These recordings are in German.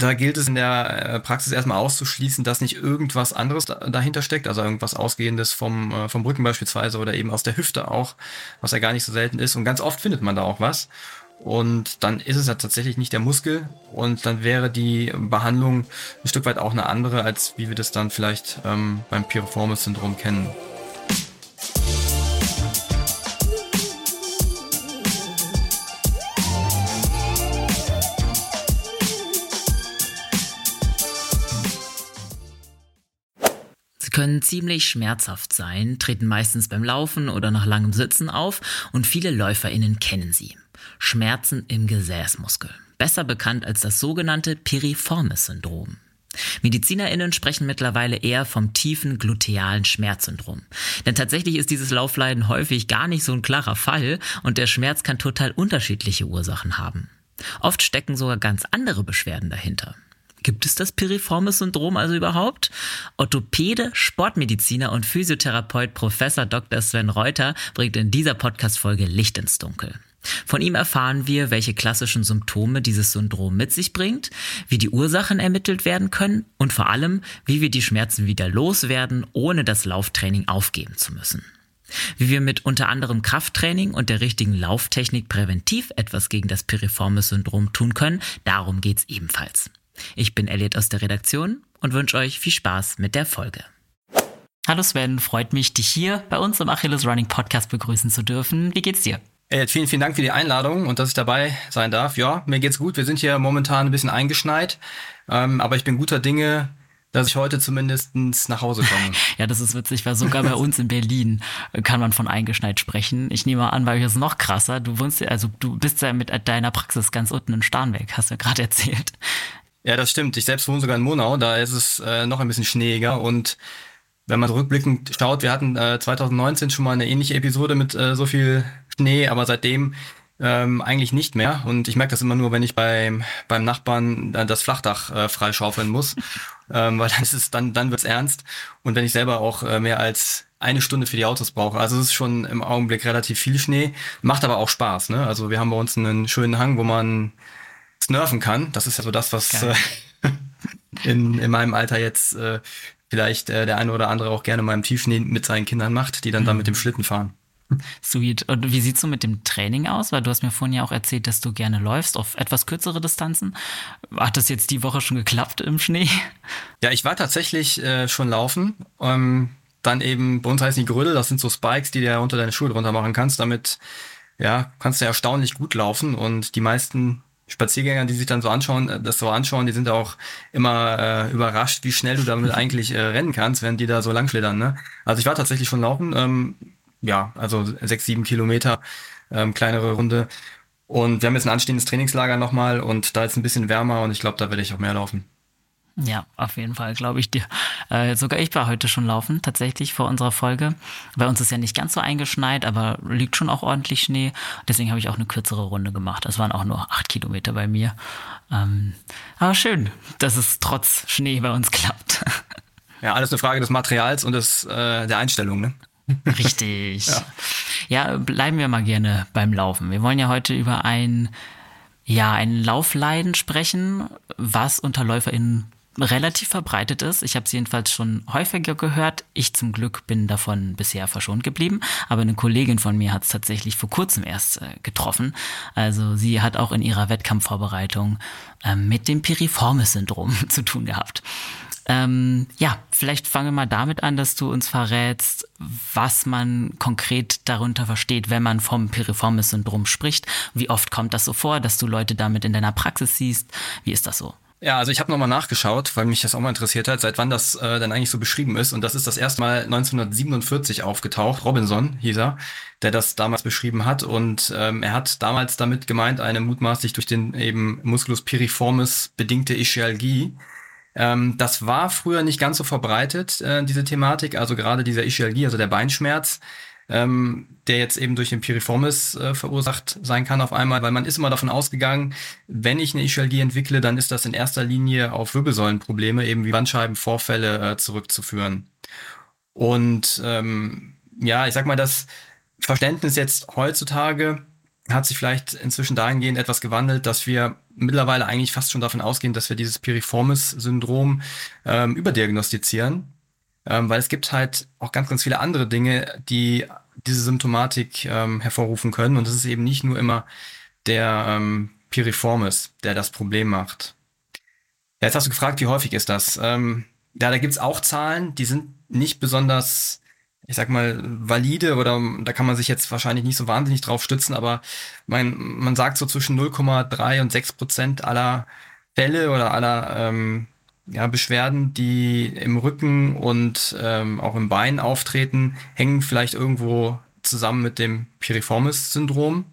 Da gilt es in der äh, Praxis erstmal auszuschließen, dass nicht irgendwas anderes dahinter steckt, also irgendwas Ausgehendes vom, äh, vom Rücken beispielsweise oder eben aus der Hüfte auch, was ja gar nicht so selten ist. Und ganz oft findet man da auch was. Und dann ist es ja tatsächlich nicht der Muskel und dann wäre die Behandlung ein Stück weit auch eine andere, als wie wir das dann vielleicht ähm, beim Piriformis-Syndrom kennen. Können ziemlich schmerzhaft sein, treten meistens beim Laufen oder nach langem Sitzen auf und viele LäuferInnen kennen sie. Schmerzen im Gesäßmuskel, besser bekannt als das sogenannte Piriformis-Syndrom. MedizinerInnen sprechen mittlerweile eher vom tiefen glutealen Schmerzsyndrom. Denn tatsächlich ist dieses Laufleiden häufig gar nicht so ein klarer Fall und der Schmerz kann total unterschiedliche Ursachen haben. Oft stecken sogar ganz andere Beschwerden dahinter. Gibt es das Piriformis-Syndrom also überhaupt? Orthopäde, Sportmediziner und Physiotherapeut Professor Dr. Sven Reuter bringt in dieser Podcast-Folge Licht ins Dunkel. Von ihm erfahren wir, welche klassischen Symptome dieses Syndrom mit sich bringt, wie die Ursachen ermittelt werden können und vor allem, wie wir die Schmerzen wieder loswerden, ohne das Lauftraining aufgeben zu müssen. Wie wir mit unter anderem Krafttraining und der richtigen Lauftechnik präventiv etwas gegen das Piriformis-Syndrom tun können, darum geht's ebenfalls. Ich bin Elliot aus der Redaktion und wünsche euch viel Spaß mit der Folge. Hallo Sven, freut mich, dich hier bei uns im Achilles Running Podcast begrüßen zu dürfen. Wie geht's dir? Elliot, vielen, vielen Dank für die Einladung und dass ich dabei sein darf. Ja, mir geht's gut. Wir sind hier momentan ein bisschen eingeschneit, ähm, aber ich bin guter Dinge, dass ich heute zumindest nach Hause komme. ja, das ist witzig, weil sogar bei uns in Berlin kann man von eingeschneit sprechen. Ich nehme an, bei euch ist es noch krasser. Du wohnst, also du bist ja mit deiner Praxis ganz unten in Starnberg, hast du ja gerade erzählt. Ja, das stimmt. Ich selbst wohne sogar in Monau, da ist es äh, noch ein bisschen schneeiger und wenn man rückblickend schaut, wir hatten äh, 2019 schon mal eine ähnliche Episode mit äh, so viel Schnee, aber seitdem ähm, eigentlich nicht mehr. Und ich merke das immer nur, wenn ich beim, beim Nachbarn äh, das Flachdach äh, freischaufeln muss, ähm, weil dann ist es, dann, dann wird's ernst. Und wenn ich selber auch äh, mehr als eine Stunde für die Autos brauche. Also es ist schon im Augenblick relativ viel Schnee, macht aber auch Spaß. Ne? Also wir haben bei uns einen schönen Hang, wo man snurfen kann. Das ist ja so das, was äh, in, in meinem Alter jetzt äh, vielleicht äh, der eine oder andere auch gerne mal im Tiefschnee mit seinen Kindern macht, die dann mhm. da mit dem Schlitten fahren. Sweet. Und wie sieht's so mit dem Training aus? Weil du hast mir vorhin ja auch erzählt, dass du gerne läufst auf etwas kürzere Distanzen. Hat das jetzt die Woche schon geklappt im Schnee? Ja, ich war tatsächlich äh, schon laufen. Ähm, dann eben, bei uns heißen die Grödel, das sind so Spikes, die du ja unter deine Schuhe drunter machen kannst. Damit, ja, kannst du erstaunlich gut laufen. Und die meisten Spaziergänger, die sich dann so anschauen, äh, das so anschauen, die sind auch immer äh, überrascht, wie schnell du damit eigentlich äh, rennen kannst, während die da so langschlittern. Ne? Also ich war tatsächlich schon laufen, ähm, ja, also sechs, sieben Kilometer, ähm, kleinere Runde. Und wir haben jetzt ein anstehendes Trainingslager nochmal und da ist ein bisschen wärmer und ich glaube, da werde ich auch mehr laufen. Ja, auf jeden Fall, glaube ich dir. Äh, sogar ich war heute schon laufen, tatsächlich vor unserer Folge. Bei uns ist ja nicht ganz so eingeschneit, aber liegt schon auch ordentlich Schnee. Deswegen habe ich auch eine kürzere Runde gemacht. Das waren auch nur acht Kilometer bei mir. Ähm, aber schön, dass es trotz Schnee bei uns klappt. Ja, alles eine Frage des Materials und des, äh, der Einstellung, ne? Richtig. ja. ja, bleiben wir mal gerne beim Laufen. Wir wollen ja heute über ein ja, ein Laufleiden sprechen, was unter LäuferInnen relativ verbreitet ist. Ich habe es jedenfalls schon häufiger gehört. Ich zum Glück bin davon bisher verschont geblieben. Aber eine Kollegin von mir hat es tatsächlich vor kurzem erst äh, getroffen. Also sie hat auch in ihrer Wettkampfvorbereitung äh, mit dem Piriformis-Syndrom zu tun gehabt. Ähm, ja, vielleicht fangen wir mal damit an, dass du uns verrätst, was man konkret darunter versteht, wenn man vom Piriformis-Syndrom spricht. Wie oft kommt das so vor, dass du Leute damit in deiner Praxis siehst? Wie ist das so? Ja, also ich habe nochmal nachgeschaut, weil mich das auch mal interessiert hat, seit wann das äh, dann eigentlich so beschrieben ist. Und das ist das erste Mal 1947 aufgetaucht. Robinson hieß er, der das damals beschrieben hat. Und ähm, er hat damals damit gemeint, eine mutmaßlich durch den eben Musculus piriformis bedingte Ischialgie. Ähm, das war früher nicht ganz so verbreitet, äh, diese Thematik. Also gerade dieser Ischialgie, also der Beinschmerz ähm, der jetzt eben durch den Piriformis äh, verursacht sein kann auf einmal, weil man ist immer davon ausgegangen, wenn ich eine Ischialgie entwickle, dann ist das in erster Linie auf Wirbelsäulenprobleme, eben wie Bandscheibenvorfälle äh, zurückzuführen. Und ähm, ja, ich sag mal, das Verständnis jetzt heutzutage hat sich vielleicht inzwischen dahingehend etwas gewandelt, dass wir mittlerweile eigentlich fast schon davon ausgehen, dass wir dieses Piriformis-Syndrom ähm, überdiagnostizieren, ähm, weil es gibt halt auch ganz, ganz viele andere Dinge, die diese Symptomatik ähm, hervorrufen können. Und es ist eben nicht nur immer der ähm, Piriformis, der das Problem macht. Ja, jetzt hast du gefragt, wie häufig ist das? Ähm, ja, da gibt's auch Zahlen, die sind nicht besonders, ich sag mal, valide oder da kann man sich jetzt wahrscheinlich nicht so wahnsinnig drauf stützen, aber mein, man sagt so zwischen 0,3 und 6 Prozent aller Fälle oder aller ähm, ja, Beschwerden, die im Rücken und ähm, auch im Bein auftreten, hängen vielleicht irgendwo zusammen mit dem Piriformis-Syndrom.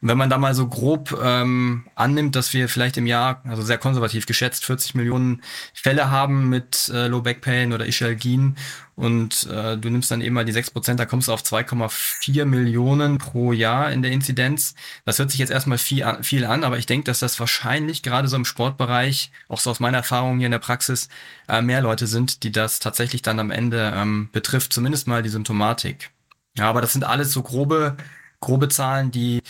Und wenn man da mal so grob ähm, annimmt, dass wir vielleicht im Jahr, also sehr konservativ geschätzt, 40 Millionen Fälle haben mit äh, Low Back Pain oder Ischialgien und äh, du nimmst dann eben mal die 6 Prozent, da kommst du auf 2,4 Millionen pro Jahr in der Inzidenz. Das hört sich jetzt erstmal viel an, viel an aber ich denke, dass das wahrscheinlich gerade so im Sportbereich, auch so aus meiner Erfahrung hier in der Praxis, äh, mehr Leute sind, die das tatsächlich dann am Ende ähm, betrifft, zumindest mal die Symptomatik. Ja, aber das sind alles so grobe, grobe Zahlen, die,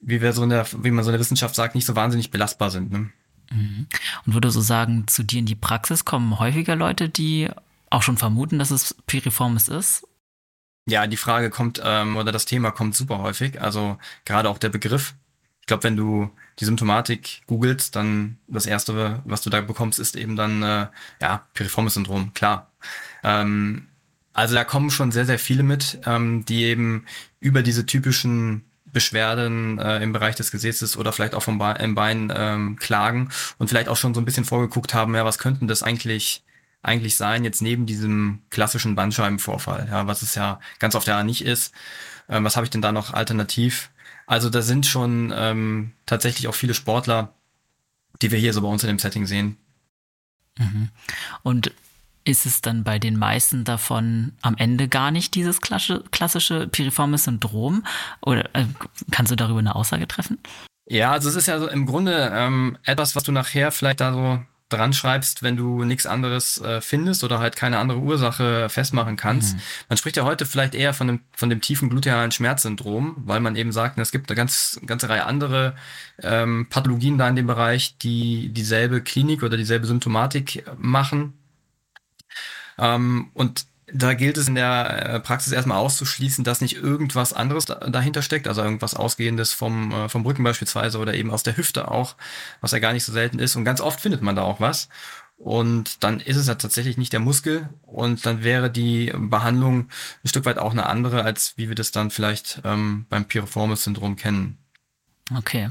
wie wir so in der, wie man so in der Wissenschaft sagt, nicht so wahnsinnig belastbar sind. Ne? Mhm. Und würde so sagen, zu dir in die Praxis kommen häufiger Leute, die auch schon vermuten, dass es Piriformis ist? Ja, die Frage kommt, ähm, oder das Thema kommt super häufig. Also gerade auch der Begriff. Ich glaube, wenn du die Symptomatik googelst, dann das Erste, was du da bekommst, ist eben dann, äh, ja, Piriformis-Syndrom, klar. Ähm, also da kommen schon sehr, sehr viele mit, ähm, die eben über diese typischen Beschwerden äh, im Bereich des Gesäßes oder vielleicht auch vom Be im Bein ähm, klagen und vielleicht auch schon so ein bisschen vorgeguckt haben, ja, was könnten das eigentlich eigentlich sein, jetzt neben diesem klassischen Bandscheibenvorfall, ja, was es ja ganz oft ja nicht ist. Ähm, was habe ich denn da noch alternativ? Also da sind schon ähm, tatsächlich auch viele Sportler, die wir hier so bei uns in dem Setting sehen. Mhm. Und ist es dann bei den meisten davon am Ende gar nicht dieses klassische piriformes Syndrom? Oder äh, kannst du darüber eine Aussage treffen? Ja, also es ist ja so im Grunde ähm, etwas, was du nachher vielleicht da so dran schreibst, wenn du nichts anderes äh, findest oder halt keine andere Ursache festmachen kannst. Mhm. Man spricht ja heute vielleicht eher von dem, von dem tiefen glutealen Schmerzsyndrom, weil man eben sagt, es gibt eine ganz, ganze Reihe andere ähm, Pathologien da in dem Bereich, die dieselbe Klinik oder dieselbe Symptomatik machen. Ähm, und da gilt es in der äh, Praxis erstmal auszuschließen, dass nicht irgendwas anderes dahinter steckt, also irgendwas Ausgehendes vom, äh, vom Rücken beispielsweise oder eben aus der Hüfte auch, was ja gar nicht so selten ist. Und ganz oft findet man da auch was. Und dann ist es ja tatsächlich nicht der Muskel und dann wäre die Behandlung ein Stück weit auch eine andere, als wie wir das dann vielleicht ähm, beim Piriformis-Syndrom kennen. Okay.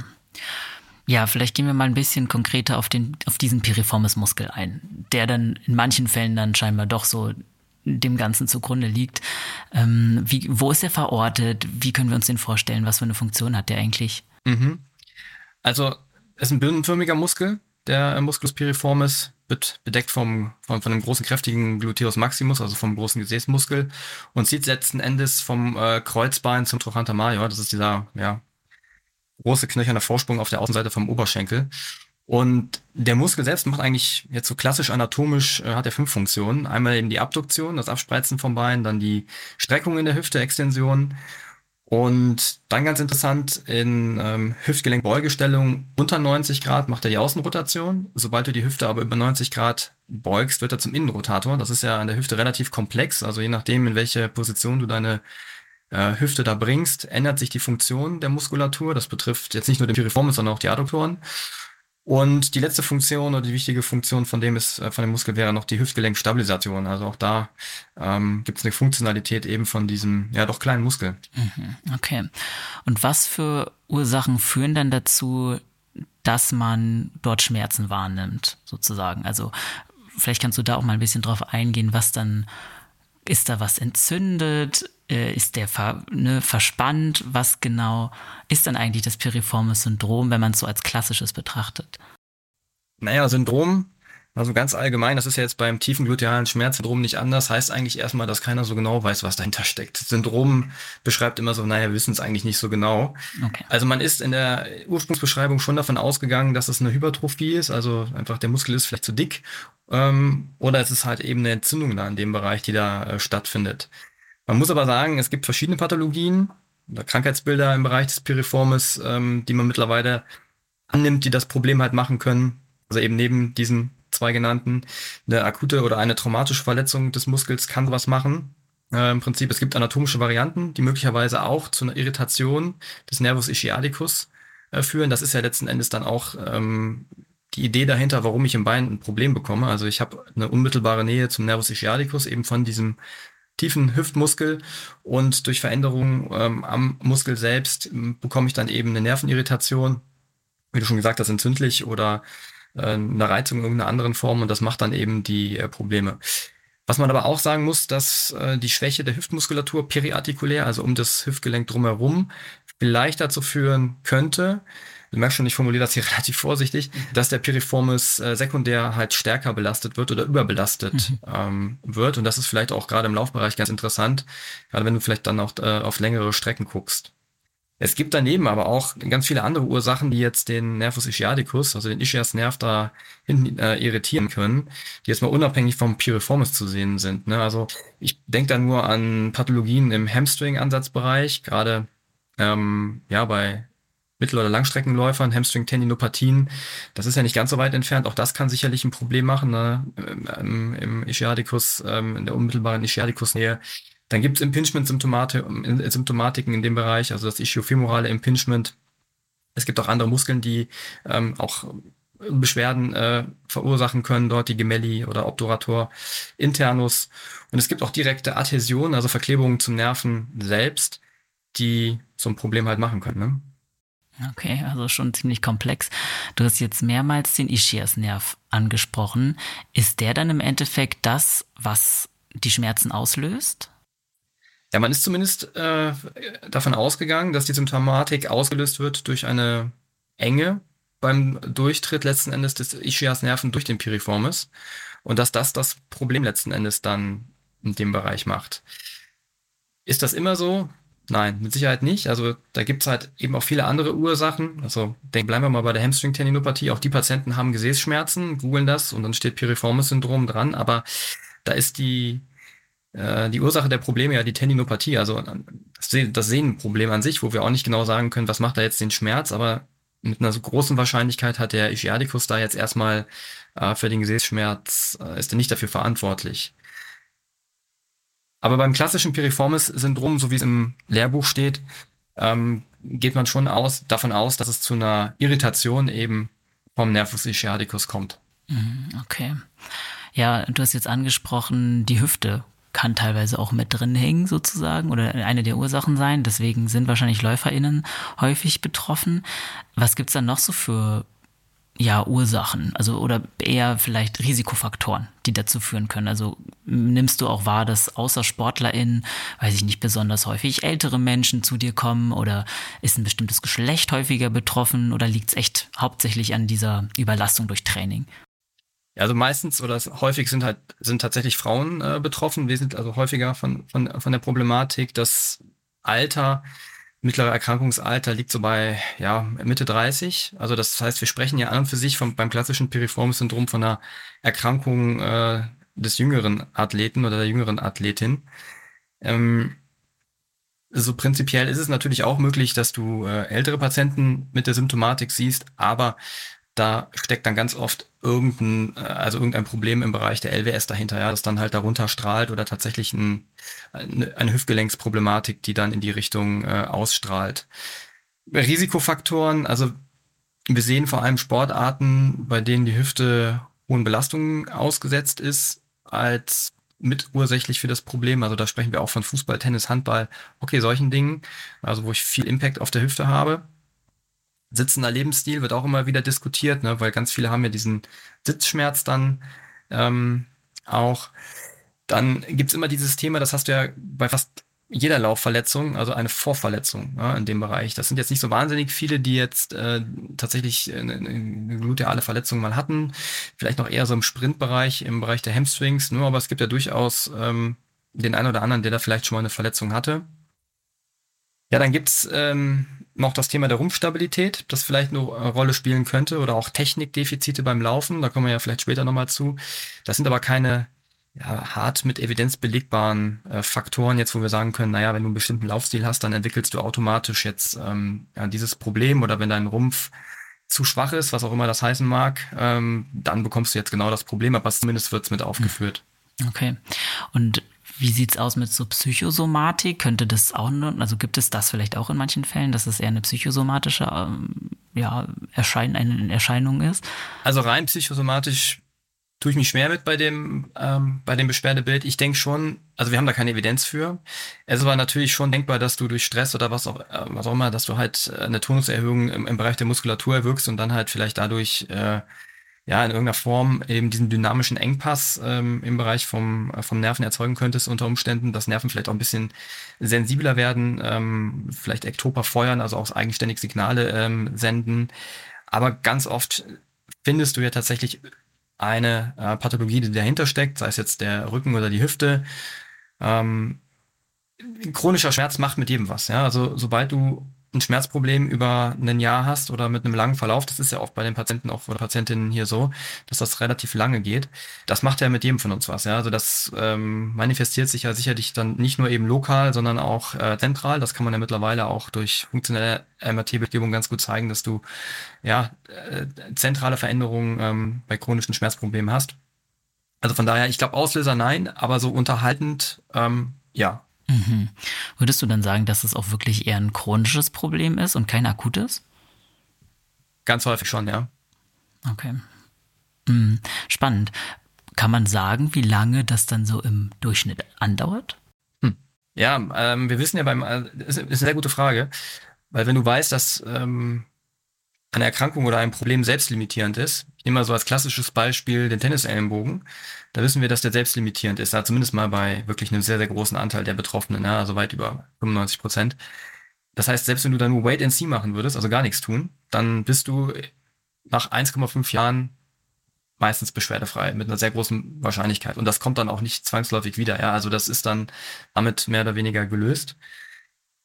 Ja, vielleicht gehen wir mal ein bisschen konkreter auf, den, auf diesen Piriformis-Muskel ein, der dann in manchen Fällen dann scheinbar doch so dem Ganzen zugrunde liegt. Ähm, wie, wo ist er verortet? Wie können wir uns den vorstellen? Was für eine Funktion hat der eigentlich? Mhm. Also, es ist ein birnenförmiger Muskel, der Musculus piriformis, wird bedeckt vom, von, von einem großen, kräftigen Gluteus maximus, also vom großen Gesäßmuskel, und zieht letzten Endes vom äh, Kreuzbein zum Trochanter major. Das ist dieser ja, große knöcherne Vorsprung auf der Außenseite vom Oberschenkel. Und der Muskel selbst macht eigentlich jetzt so klassisch anatomisch, äh, hat er fünf Funktionen. Einmal eben die Abduktion, das Abspreizen vom Bein, dann die Streckung in der Hüfte, Extension. Und dann ganz interessant, in ähm, Hüftgelenkbeugestellung unter 90 Grad macht er die Außenrotation. Sobald du die Hüfte aber über 90 Grad beugst, wird er zum Innenrotator. Das ist ja an der Hüfte relativ komplex. Also je nachdem, in welche Position du deine äh, Hüfte da bringst, ändert sich die Funktion der Muskulatur. Das betrifft jetzt nicht nur den Piriformis, sondern auch die Adduktoren. Und die letzte Funktion oder die wichtige Funktion von dem ist, äh, von dem Muskel wäre noch die Hüftgelenkstabilisation. Also auch da ähm, gibt es eine Funktionalität eben von diesem ja doch kleinen Muskel. Mhm, okay. Und was für Ursachen führen dann dazu, dass man dort Schmerzen wahrnimmt, sozusagen? Also vielleicht kannst du da auch mal ein bisschen drauf eingehen, was dann ist da was entzündet? Äh, ist der ver, ne, verspannt? Was genau ist dann eigentlich das piriformes Syndrom, wenn man es so als klassisches betrachtet? Naja, Syndrom, also ganz allgemein, das ist ja jetzt beim tiefen glutealen Schmerzsyndrom nicht anders, heißt eigentlich erstmal, dass keiner so genau weiß, was dahinter steckt. Syndrom beschreibt immer so, naja, wir wissen es eigentlich nicht so genau. Okay. Also man ist in der Ursprungsbeschreibung schon davon ausgegangen, dass es eine Hypertrophie ist, also einfach der Muskel ist vielleicht zu dick, ähm, oder es ist halt eben eine Entzündung da in dem Bereich, die da äh, stattfindet. Man muss aber sagen, es gibt verschiedene Pathologien oder Krankheitsbilder im Bereich des Piriformis, ähm, die man mittlerweile annimmt, die das Problem halt machen können. Also eben neben diesen zwei genannten, eine akute oder eine traumatische Verletzung des Muskels kann sowas machen. Äh, Im Prinzip, es gibt anatomische Varianten, die möglicherweise auch zu einer Irritation des Nervus ischiadicus äh, führen. Das ist ja letzten Endes dann auch ähm, die Idee dahinter, warum ich im Bein ein Problem bekomme. Also ich habe eine unmittelbare Nähe zum Nervus ischiadicus, eben von diesem tiefen Hüftmuskel und durch Veränderungen ähm, am Muskel selbst ähm, bekomme ich dann eben eine Nervenirritation, wie du schon gesagt hast, entzündlich oder äh, eine Reizung in irgendeiner anderen Form und das macht dann eben die äh, Probleme. Was man aber auch sagen muss, dass äh, die Schwäche der Hüftmuskulatur periartikulär, also um das Hüftgelenk drumherum, vielleicht dazu führen könnte, du merkst schon, ich formuliere das hier relativ vorsichtig, dass der Piriformis äh, sekundär halt stärker belastet wird oder überbelastet mhm. ähm, wird. Und das ist vielleicht auch gerade im Laufbereich ganz interessant, gerade wenn du vielleicht dann auch äh, auf längere Strecken guckst. Es gibt daneben aber auch ganz viele andere Ursachen, die jetzt den Nervus ischiadicus, also den Ischiasnerv da hinten äh, irritieren können, die jetzt mal unabhängig vom Piriformis zu sehen sind. Ne? Also ich denke da nur an Pathologien im Hamstring-Ansatzbereich, gerade ähm, ja bei Mittel- oder Langstreckenläufern, Hamstring-Tendinopathien, das ist ja nicht ganz so weit entfernt. Auch das kann sicherlich ein Problem machen ne? Im, im Ischiadicus, ähm, in der unmittelbaren Ischiadicus-Nähe. Dann gibt es Impingement-Symptomatiken in dem Bereich, also das ischiofemorale Impingement. Es gibt auch andere Muskeln, die ähm, auch Beschwerden äh, verursachen können, dort die Gemelli oder Obturator internus. Und es gibt auch direkte Adhäsionen, also Verklebungen zum Nerven selbst, die so ein Problem halt machen können. Ne? Okay, also schon ziemlich komplex. Du hast jetzt mehrmals den Ischiasnerv angesprochen. Ist der dann im Endeffekt das, was die Schmerzen auslöst? Ja, man ist zumindest äh, davon ausgegangen, dass die Symptomatik ausgelöst wird durch eine Enge beim Durchtritt letzten Endes des Ischiasnerven durch den Piriformis und dass das das Problem letzten Endes dann in dem Bereich macht. Ist das immer so? Nein, mit Sicherheit nicht. Also da gibt's halt eben auch viele andere Ursachen. Also denk, bleiben wir mal bei der Hamstring-Tendinopathie. Auch die Patienten haben Gesäßschmerzen, googeln das und dann steht Piriformis-Syndrom dran. Aber da ist die äh, die Ursache der Probleme ja die Tendinopathie, also das Sehnenproblem an sich, wo wir auch nicht genau sagen können, was macht da jetzt den Schmerz, aber mit einer so großen Wahrscheinlichkeit hat der Ischiadicus da jetzt erstmal äh, für den Gesäßschmerz, äh, ist er nicht dafür verantwortlich. Aber beim klassischen Piriformis-Syndrom, so wie es im Lehrbuch steht, ähm, geht man schon aus, davon aus, dass es zu einer Irritation eben vom Nervus ischiadicus kommt. Mhm, okay. Ja, du hast jetzt angesprochen, die Hüfte kann teilweise auch mit drin hängen sozusagen oder eine der Ursachen sein. Deswegen sind wahrscheinlich LäuferInnen häufig betroffen. Was gibt's dann noch so für ja, Ursachen, also oder eher vielleicht Risikofaktoren, die dazu führen können. Also nimmst du auch wahr, dass außer SportlerInnen, weiß ich nicht, besonders häufig ältere Menschen zu dir kommen oder ist ein bestimmtes Geschlecht häufiger betroffen oder liegt es echt hauptsächlich an dieser Überlastung durch Training? Also meistens oder häufig sind halt sind tatsächlich Frauen äh, betroffen. Wir sind also häufiger von, von, von der Problematik, dass Alter, mittlere Erkrankungsalter liegt so bei ja, Mitte 30. Also das heißt, wir sprechen ja an und für sich vom, beim klassischen Piriformis-Syndrom von einer Erkrankung äh, des jüngeren Athleten oder der jüngeren Athletin. Ähm, so prinzipiell ist es natürlich auch möglich, dass du äh, ältere Patienten mit der Symptomatik siehst, aber da steckt dann ganz oft irgendein, äh, also irgendein Problem im Bereich der LWS dahinter, ja, das dann halt darunter strahlt oder tatsächlich ein, eine Hüftgelenksproblematik, die dann in die Richtung äh, ausstrahlt. Risikofaktoren, also wir sehen vor allem Sportarten, bei denen die Hüfte hohen Belastungen ausgesetzt ist, als mitursächlich für das Problem. Also da sprechen wir auch von Fußball, Tennis, Handball, okay, solchen Dingen, also wo ich viel Impact auf der Hüfte habe sitzender Lebensstil wird auch immer wieder diskutiert, ne, weil ganz viele haben ja diesen Sitzschmerz dann ähm, auch. Dann gibt's immer dieses Thema, das hast du ja bei fast jeder Laufverletzung, also eine Vorverletzung ja, in dem Bereich. Das sind jetzt nicht so wahnsinnig viele, die jetzt äh, tatsächlich eine, eine gluteale Verletzung mal hatten. Vielleicht noch eher so im Sprintbereich, im Bereich der Hamstrings. Nur, aber es gibt ja durchaus ähm, den einen oder anderen, der da vielleicht schon mal eine Verletzung hatte. Ja, dann gibt's ähm, noch das Thema der Rumpfstabilität, das vielleicht eine Rolle spielen könnte oder auch Technikdefizite beim Laufen, da kommen wir ja vielleicht später nochmal zu. Das sind aber keine ja, hart mit Evidenz belegbaren äh, Faktoren, jetzt wo wir sagen können, naja, wenn du einen bestimmten Laufstil hast, dann entwickelst du automatisch jetzt ähm, ja, dieses Problem oder wenn dein Rumpf zu schwach ist, was auch immer das heißen mag, ähm, dann bekommst du jetzt genau das Problem, aber zumindest wird es mit aufgeführt. Okay. Und wie sieht's aus mit so Psychosomatik? Könnte das auch, also gibt es das vielleicht auch in manchen Fällen, dass es eher eine psychosomatische ähm, ja, Erschein eine Erscheinung ist? Also rein psychosomatisch tue ich mich schwer mit bei dem, ähm, bei dem Beschwerdebild. Ich denke schon, also wir haben da keine Evidenz für. Es aber natürlich schon denkbar, dass du durch Stress oder was auch, äh, was auch immer, dass du halt äh, eine Tonuserhöhung im, im Bereich der Muskulatur erwirkst und dann halt vielleicht dadurch äh, ja in irgendeiner Form eben diesen dynamischen Engpass ähm, im Bereich vom, äh, vom Nerven erzeugen könntest unter Umständen, dass Nerven vielleicht auch ein bisschen sensibler werden, ähm, vielleicht Ektoper feuern, also auch eigenständig Signale ähm, senden. Aber ganz oft findest du ja tatsächlich eine äh, Pathologie, die dahinter steckt, sei es jetzt der Rücken oder die Hüfte. Ähm, chronischer Schmerz macht mit jedem was. Ja? Also sobald du ein Schmerzproblem über ein Jahr hast oder mit einem langen Verlauf, das ist ja oft bei den Patienten auch oder Patientinnen hier so, dass das relativ lange geht. Das macht ja mit jedem von uns was. Ja, also das ähm, manifestiert sich ja sicherlich dann nicht nur eben lokal, sondern auch äh, zentral. Das kann man ja mittlerweile auch durch funktionelle MRT-Bildgebung ganz gut zeigen, dass du ja äh, zentrale Veränderungen ähm, bei chronischen Schmerzproblemen hast. Also von daher, ich glaube Auslöser nein, aber so unterhaltend ähm, ja, Mhm. Würdest du dann sagen, dass es auch wirklich eher ein chronisches Problem ist und kein akutes? Ganz häufig schon, ja. Okay. Mhm. Spannend. Kann man sagen, wie lange das dann so im Durchschnitt andauert? Hm. Ja, ähm, wir wissen ja beim, äh, ist, ist eine sehr gute Frage, weil wenn du weißt, dass ähm, eine Erkrankung oder ein Problem selbstlimitierend ist, ich nehme mal so als klassisches Beispiel den Tennisellenbogen, da wissen wir, dass der selbstlimitierend ist, da zumindest mal bei wirklich einem sehr, sehr großen Anteil der Betroffenen, ja, also weit über 95 Prozent. Das heißt, selbst wenn du da nur Wait and See machen würdest, also gar nichts tun, dann bist du nach 1,5 Jahren meistens beschwerdefrei mit einer sehr großen Wahrscheinlichkeit. Und das kommt dann auch nicht zwangsläufig wieder. Ja, also das ist dann damit mehr oder weniger gelöst.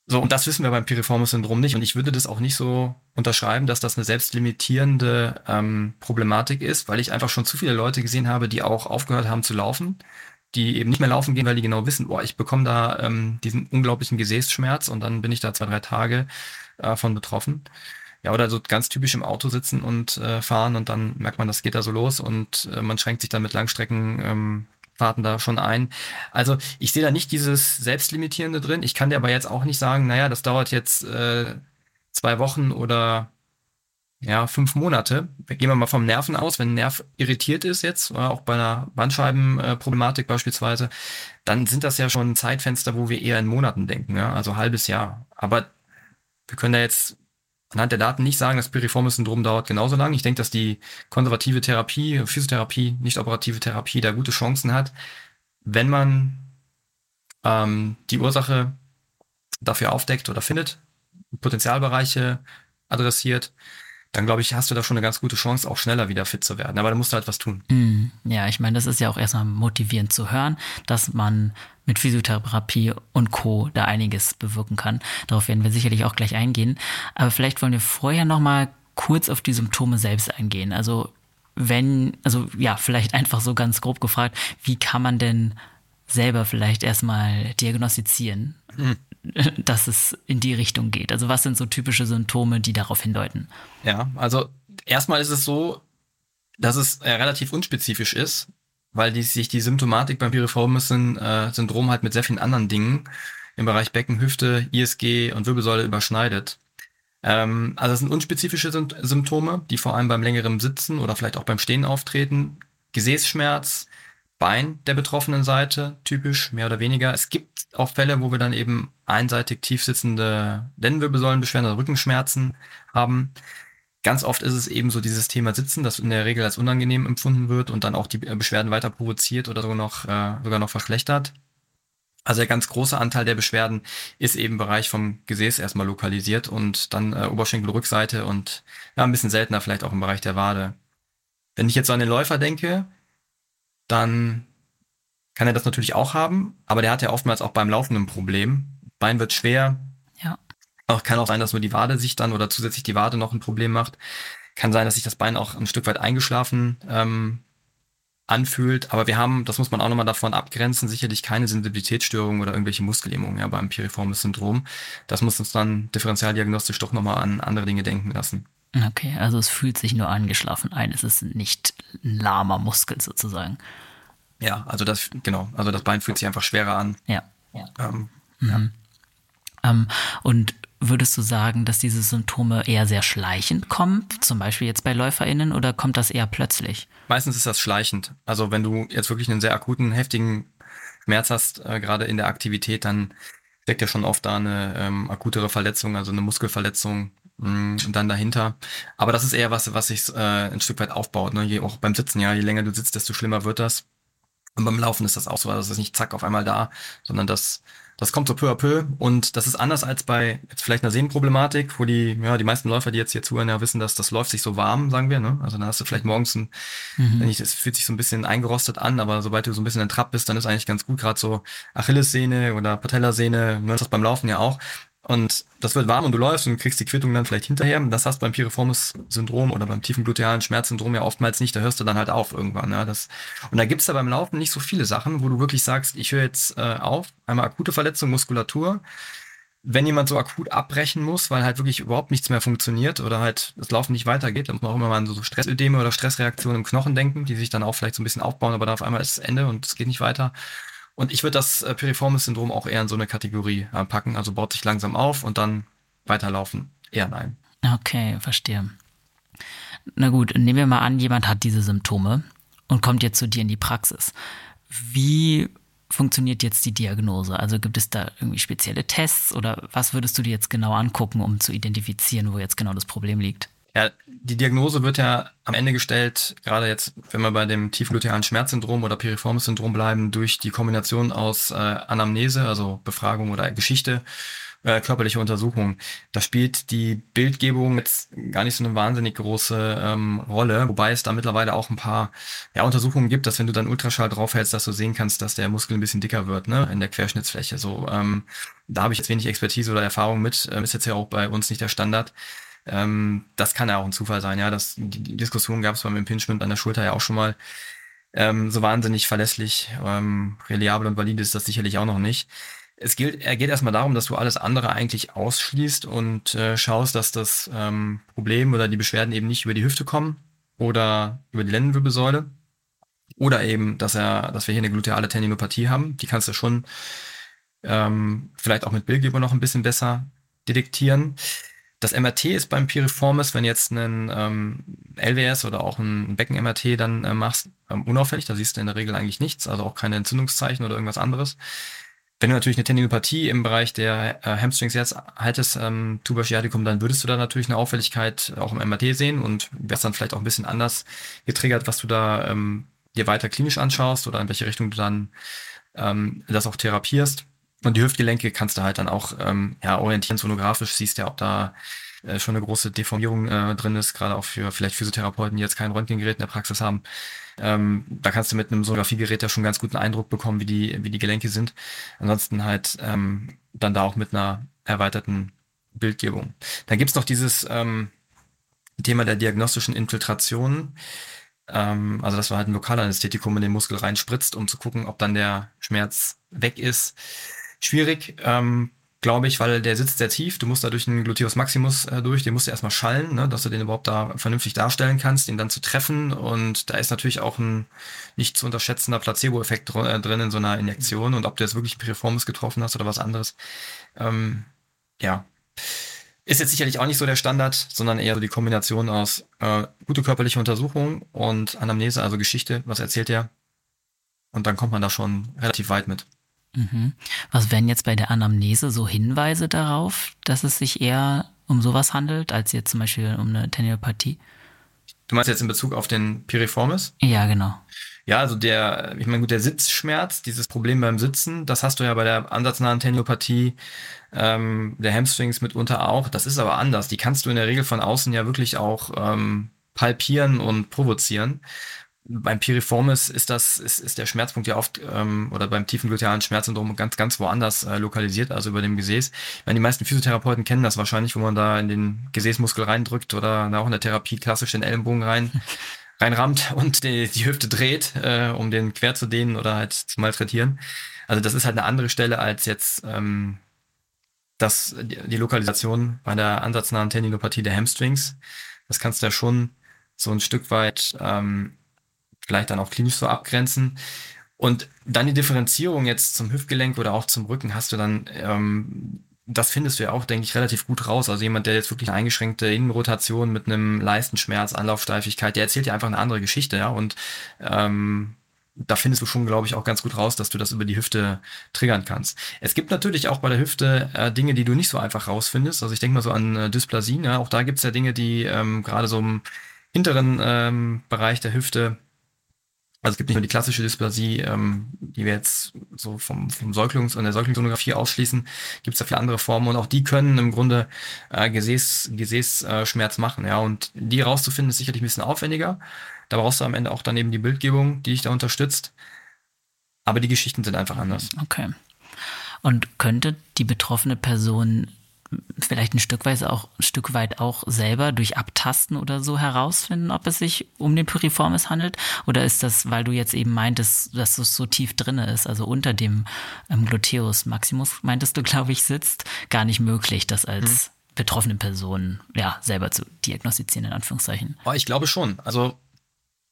So, und das wissen wir beim Piriformis-Syndrom nicht. Und ich würde das auch nicht so unterschreiben, dass das eine selbstlimitierende ähm, Problematik ist, weil ich einfach schon zu viele Leute gesehen habe, die auch aufgehört haben zu laufen, die eben nicht mehr laufen gehen, weil die genau wissen, boah, ich bekomme da ähm, diesen unglaublichen Gesäßschmerz und dann bin ich da zwei, drei Tage äh, von betroffen. Ja, oder so ganz typisch im Auto sitzen und äh, fahren und dann merkt man, das geht da so los und äh, man schränkt sich dann mit Langstrecken ähm, Fahrten da schon ein. Also ich sehe da nicht dieses Selbstlimitierende drin. Ich kann dir aber jetzt auch nicht sagen, naja, das dauert jetzt äh, zwei Wochen oder ja, fünf Monate. Gehen wir mal vom Nerven aus. Wenn ein Nerv irritiert ist jetzt, auch bei einer Bandscheibenproblematik beispielsweise, dann sind das ja schon Zeitfenster, wo wir eher in Monaten denken, ja, also halbes Jahr. Aber wir können da jetzt anhand der Daten nicht sagen, das Piriformis-Syndrom dauert genauso lang. Ich denke, dass die konservative Therapie, Physiotherapie, nicht operative Therapie da gute Chancen hat, wenn man ähm, die Ursache dafür aufdeckt oder findet, Potenzialbereiche adressiert dann glaube ich, hast du da schon eine ganz gute Chance, auch schneller wieder fit zu werden. Aber da musst du halt was tun. Mm, ja, ich meine, das ist ja auch erstmal motivierend zu hören, dass man mit Physiotherapie und Co. da einiges bewirken kann. Darauf werden wir sicherlich auch gleich eingehen. Aber vielleicht wollen wir vorher nochmal kurz auf die Symptome selbst eingehen. Also wenn, also ja, vielleicht einfach so ganz grob gefragt, wie kann man denn selber vielleicht erstmal diagnostizieren? Mhm. dass es in die Richtung geht? Also was sind so typische Symptome, die darauf hindeuten? Ja, also erstmal ist es so, dass es äh, relativ unspezifisch ist, weil die, sich die Symptomatik beim Piriformis-Syndrom äh, halt mit sehr vielen anderen Dingen im Bereich Becken, Hüfte, ISG und Wirbelsäule überschneidet. Ähm, also es sind unspezifische Symptome, die vor allem beim längeren Sitzen oder vielleicht auch beim Stehen auftreten. Gesäßschmerz, Bein der betroffenen Seite, typisch, mehr oder weniger. Es gibt auch Fälle, wo wir dann eben einseitig tief sitzende Lendenwirbelsäulenbeschwerden oder Rückenschmerzen haben. Ganz oft ist es eben so dieses Thema Sitzen, das in der Regel als unangenehm empfunden wird und dann auch die Beschwerden weiter provoziert oder sogar noch, äh, sogar noch verschlechtert. Also der ganz große Anteil der Beschwerden ist eben Bereich vom Gesäß erstmal lokalisiert und dann äh, Oberschenkelrückseite und ja, ein bisschen seltener vielleicht auch im Bereich der Wade. Wenn ich jetzt so an den Läufer denke, dann kann er das natürlich auch haben, aber der hat ja oftmals auch beim Laufen ein Problem. Bein wird schwer. Ja. Auch kann auch sein, dass nur die Wade sich dann oder zusätzlich die Wade noch ein Problem macht. Kann sein, dass sich das Bein auch ein Stück weit eingeschlafen ähm, anfühlt. Aber wir haben, das muss man auch nochmal davon abgrenzen, sicherlich keine Sensibilitätsstörung oder irgendwelche Muskellähmungen ja, beim Piriformis-Syndrom. Das muss uns dann differentialdiagnostisch doch nochmal an andere Dinge denken lassen. Okay, also es fühlt sich nur angeschlafen ein. Es ist nicht ein lahmer Muskel sozusagen. Ja, also das, genau, also das Bein fühlt sich einfach schwerer an. Ja. ja. Ähm, mhm. ja. Ähm, und würdest du sagen, dass diese Symptome eher sehr schleichend kommen, zum Beispiel jetzt bei LäuferInnen, oder kommt das eher plötzlich? Meistens ist das schleichend. Also wenn du jetzt wirklich einen sehr akuten, heftigen Schmerz hast, äh, gerade in der Aktivität, dann steckt ja schon oft da eine ähm, akutere Verletzung, also eine Muskelverletzung mh, mm, dann dahinter. Aber das ist eher was, was sich äh, ein Stück weit aufbaut. Ne? Je, auch beim Sitzen, ja, je länger du sitzt, desto schlimmer wird das. Und beim Laufen ist das auch so, also das ist nicht zack auf einmal da, sondern das, das kommt so peu à peu und das ist anders als bei jetzt vielleicht einer Sehnenproblematik, wo die, ja, die meisten Läufer, die jetzt hier zuhören, ja wissen, dass das läuft sich so warm, sagen wir, ne? Also dann hast du vielleicht morgens ein, mhm. wenn ich, es fühlt sich so ein bisschen eingerostet an, aber sobald du so ein bisschen entrappt bist, dann ist eigentlich ganz gut, gerade so Achillessehne oder Patellasehne, ne, das beim Laufen ja auch. Und das wird warm und du läufst und kriegst die Quittung dann vielleicht hinterher. Das hast du beim Piriformis-Syndrom oder beim tiefen glutealen Schmerzsyndrom ja oftmals nicht. Da hörst du dann halt auf irgendwann. Ja. Das, und da gibt's da beim Laufen nicht so viele Sachen, wo du wirklich sagst, ich höre jetzt äh, auf. Einmal akute Verletzung, Muskulatur. Wenn jemand so akut abbrechen muss, weil halt wirklich überhaupt nichts mehr funktioniert oder halt das Laufen nicht weitergeht, dann muss man auch immer mal an so Stressödeme oder Stressreaktionen im Knochen denken, die sich dann auch vielleicht so ein bisschen aufbauen, aber dann auf einmal ist es Ende und es geht nicht weiter. Und ich würde das äh, Piriformis-Syndrom auch eher in so eine Kategorie äh, packen. Also baut sich langsam auf und dann weiterlaufen. Eher nein. Okay, verstehe. Na gut, nehmen wir mal an, jemand hat diese Symptome und kommt jetzt zu dir in die Praxis. Wie funktioniert jetzt die Diagnose? Also gibt es da irgendwie spezielle Tests oder was würdest du dir jetzt genau angucken, um zu identifizieren, wo jetzt genau das Problem liegt? Ja, die Diagnose wird ja am Ende gestellt, gerade jetzt, wenn wir bei dem tiefglutealen Schmerzsyndrom oder Piriformis-Syndrom bleiben, durch die Kombination aus äh, Anamnese, also Befragung oder Geschichte, äh, körperliche Untersuchung. Da spielt die Bildgebung jetzt gar nicht so eine wahnsinnig große ähm, Rolle, wobei es da mittlerweile auch ein paar ja, Untersuchungen gibt, dass wenn du dann Ultraschall draufhältst, dass du sehen kannst, dass der Muskel ein bisschen dicker wird, ne, in der Querschnittsfläche. So, ähm, da habe ich jetzt wenig Expertise oder Erfahrung mit, ähm, ist jetzt ja auch bei uns nicht der Standard. Ähm, das kann ja auch ein Zufall sein, ja. Das, die, Diskussion gab es beim Impingement an der Schulter ja auch schon mal. Ähm, so wahnsinnig verlässlich, ähm, reliabel und valide ist das sicherlich auch noch nicht. Es gilt, er geht erstmal darum, dass du alles andere eigentlich ausschließt und äh, schaust, dass das ähm, Problem oder die Beschwerden eben nicht über die Hüfte kommen oder über die Lendenwirbelsäule oder eben, dass er, dass wir hier eine gluteale Tendinopathie haben. Die kannst du schon ähm, vielleicht auch mit Bildgeber noch ein bisschen besser detektieren. Das MRT ist beim Piriformis, wenn jetzt ein ähm, LWS oder auch ein Becken-MRT dann äh, machst, ähm, unauffällig. Da siehst du in der Regel eigentlich nichts, also auch keine Entzündungszeichen oder irgendwas anderes. Wenn du natürlich eine Tendinopathie im Bereich der äh, Hamstrings jetzt haltest, ähm, Tubersciaticum, dann würdest du da natürlich eine Auffälligkeit auch im MRT sehen und wärst dann vielleicht auch ein bisschen anders getriggert, was du da ähm, dir weiter klinisch anschaust oder in welche Richtung du dann ähm, das auch therapierst. Und die Hüftgelenke kannst du halt dann auch ähm, ja, orientieren, sonografisch siehst ja, ob da äh, schon eine große Deformierung äh, drin ist, gerade auch für vielleicht Physiotherapeuten, die jetzt kein Röntgengerät in der Praxis haben. Ähm, da kannst du mit einem Sonographiegerät ja schon ganz guten Eindruck bekommen, wie die, wie die Gelenke sind. Ansonsten halt ähm, dann da auch mit einer erweiterten Bildgebung. Dann gibt's noch dieses ähm, Thema der diagnostischen Infiltration. Ähm, also, dass man halt ein Lokalanästhetikum in den Muskel reinspritzt, um zu gucken, ob dann der Schmerz weg ist schwierig, ähm, glaube ich, weil der sitzt sehr tief. Du musst da durch den Gluteus Maximus äh, durch, den musst du erstmal schallen, ne, dass du den überhaupt da vernünftig darstellen kannst, ihn dann zu treffen. Und da ist natürlich auch ein nicht zu unterschätzender Placebo-Effekt dr äh, drin in so einer Injektion. Und ob du jetzt wirklich Piriformis getroffen hast oder was anderes, ähm, ja. Ist jetzt sicherlich auch nicht so der Standard, sondern eher so die Kombination aus äh, gute körperliche Untersuchung und Anamnese, also Geschichte, was erzählt er. Und dann kommt man da schon relativ weit mit. Mhm. Was wären jetzt bei der Anamnese so Hinweise darauf, dass es sich eher um sowas handelt, als jetzt zum Beispiel um eine Tendinopathie? Du meinst jetzt in Bezug auf den Piriformis? Ja, genau. Ja, also der, ich meine, gut, der Sitzschmerz, dieses Problem beim Sitzen, das hast du ja bei der ansatznahen Tendinopathie ähm, der Hamstrings mitunter auch. Das ist aber anders. Die kannst du in der Regel von außen ja wirklich auch ähm, palpieren und provozieren beim Piriformis ist das, ist, ist der Schmerzpunkt ja oft, ähm, oder beim tiefen glutealen Schmerzsyndrom ganz, ganz woanders äh, lokalisiert, also über dem Gesäß. Ich meine, die meisten Physiotherapeuten kennen das wahrscheinlich, wo man da in den Gesäßmuskel reindrückt oder auch in der Therapie klassisch den Ellenbogen rein, reinrammt und die, die Hüfte dreht, äh, um den quer zu dehnen oder halt zu malträtieren. Also das ist halt eine andere Stelle als jetzt ähm, das, die, die Lokalisation bei der ansatznahen Tendinopathie der Hamstrings Das kannst du ja schon so ein Stück weit ähm, vielleicht dann auch klinisch so abgrenzen. Und dann die Differenzierung jetzt zum Hüftgelenk oder auch zum Rücken hast du dann, ähm, das findest du ja auch, denke ich, relativ gut raus. Also jemand, der jetzt wirklich eine eingeschränkte Innenrotation mit einem Leistenschmerz, Anlaufsteifigkeit, der erzählt ja einfach eine andere Geschichte, ja. Und ähm, da findest du schon, glaube ich, auch ganz gut raus, dass du das über die Hüfte triggern kannst. Es gibt natürlich auch bei der Hüfte äh, Dinge, die du nicht so einfach rausfindest. Also ich denke mal so an äh, Dysplasien. Ja? Auch da gibt es ja Dinge, die ähm, gerade so im hinteren ähm, Bereich der Hüfte also es gibt nicht nur die klassische Dysplasie, ähm, die wir jetzt so vom, vom Säuglungs- und der Säuglingssonographie ausschließen, gibt es da viele andere Formen und auch die können im Grunde äh, Gesäß, Gesäßschmerz machen. Ja, und die rauszufinden ist sicherlich ein bisschen aufwendiger. Da brauchst du am Ende auch dann eben die Bildgebung, die dich da unterstützt. Aber die Geschichten sind einfach anders. Okay. Und könnte die betroffene Person vielleicht ein Stück weit auch ein Stück weit auch selber durch Abtasten oder so herausfinden, ob es sich um den Piriformis handelt? Oder ist das, weil du jetzt eben meintest, dass es so tief drinne ist, also unter dem ähm, Gluteus Maximus, meintest du, glaube ich, sitzt, gar nicht möglich, das als hm. betroffene Person ja selber zu diagnostizieren, in Anführungszeichen? Oh, ich glaube schon. Also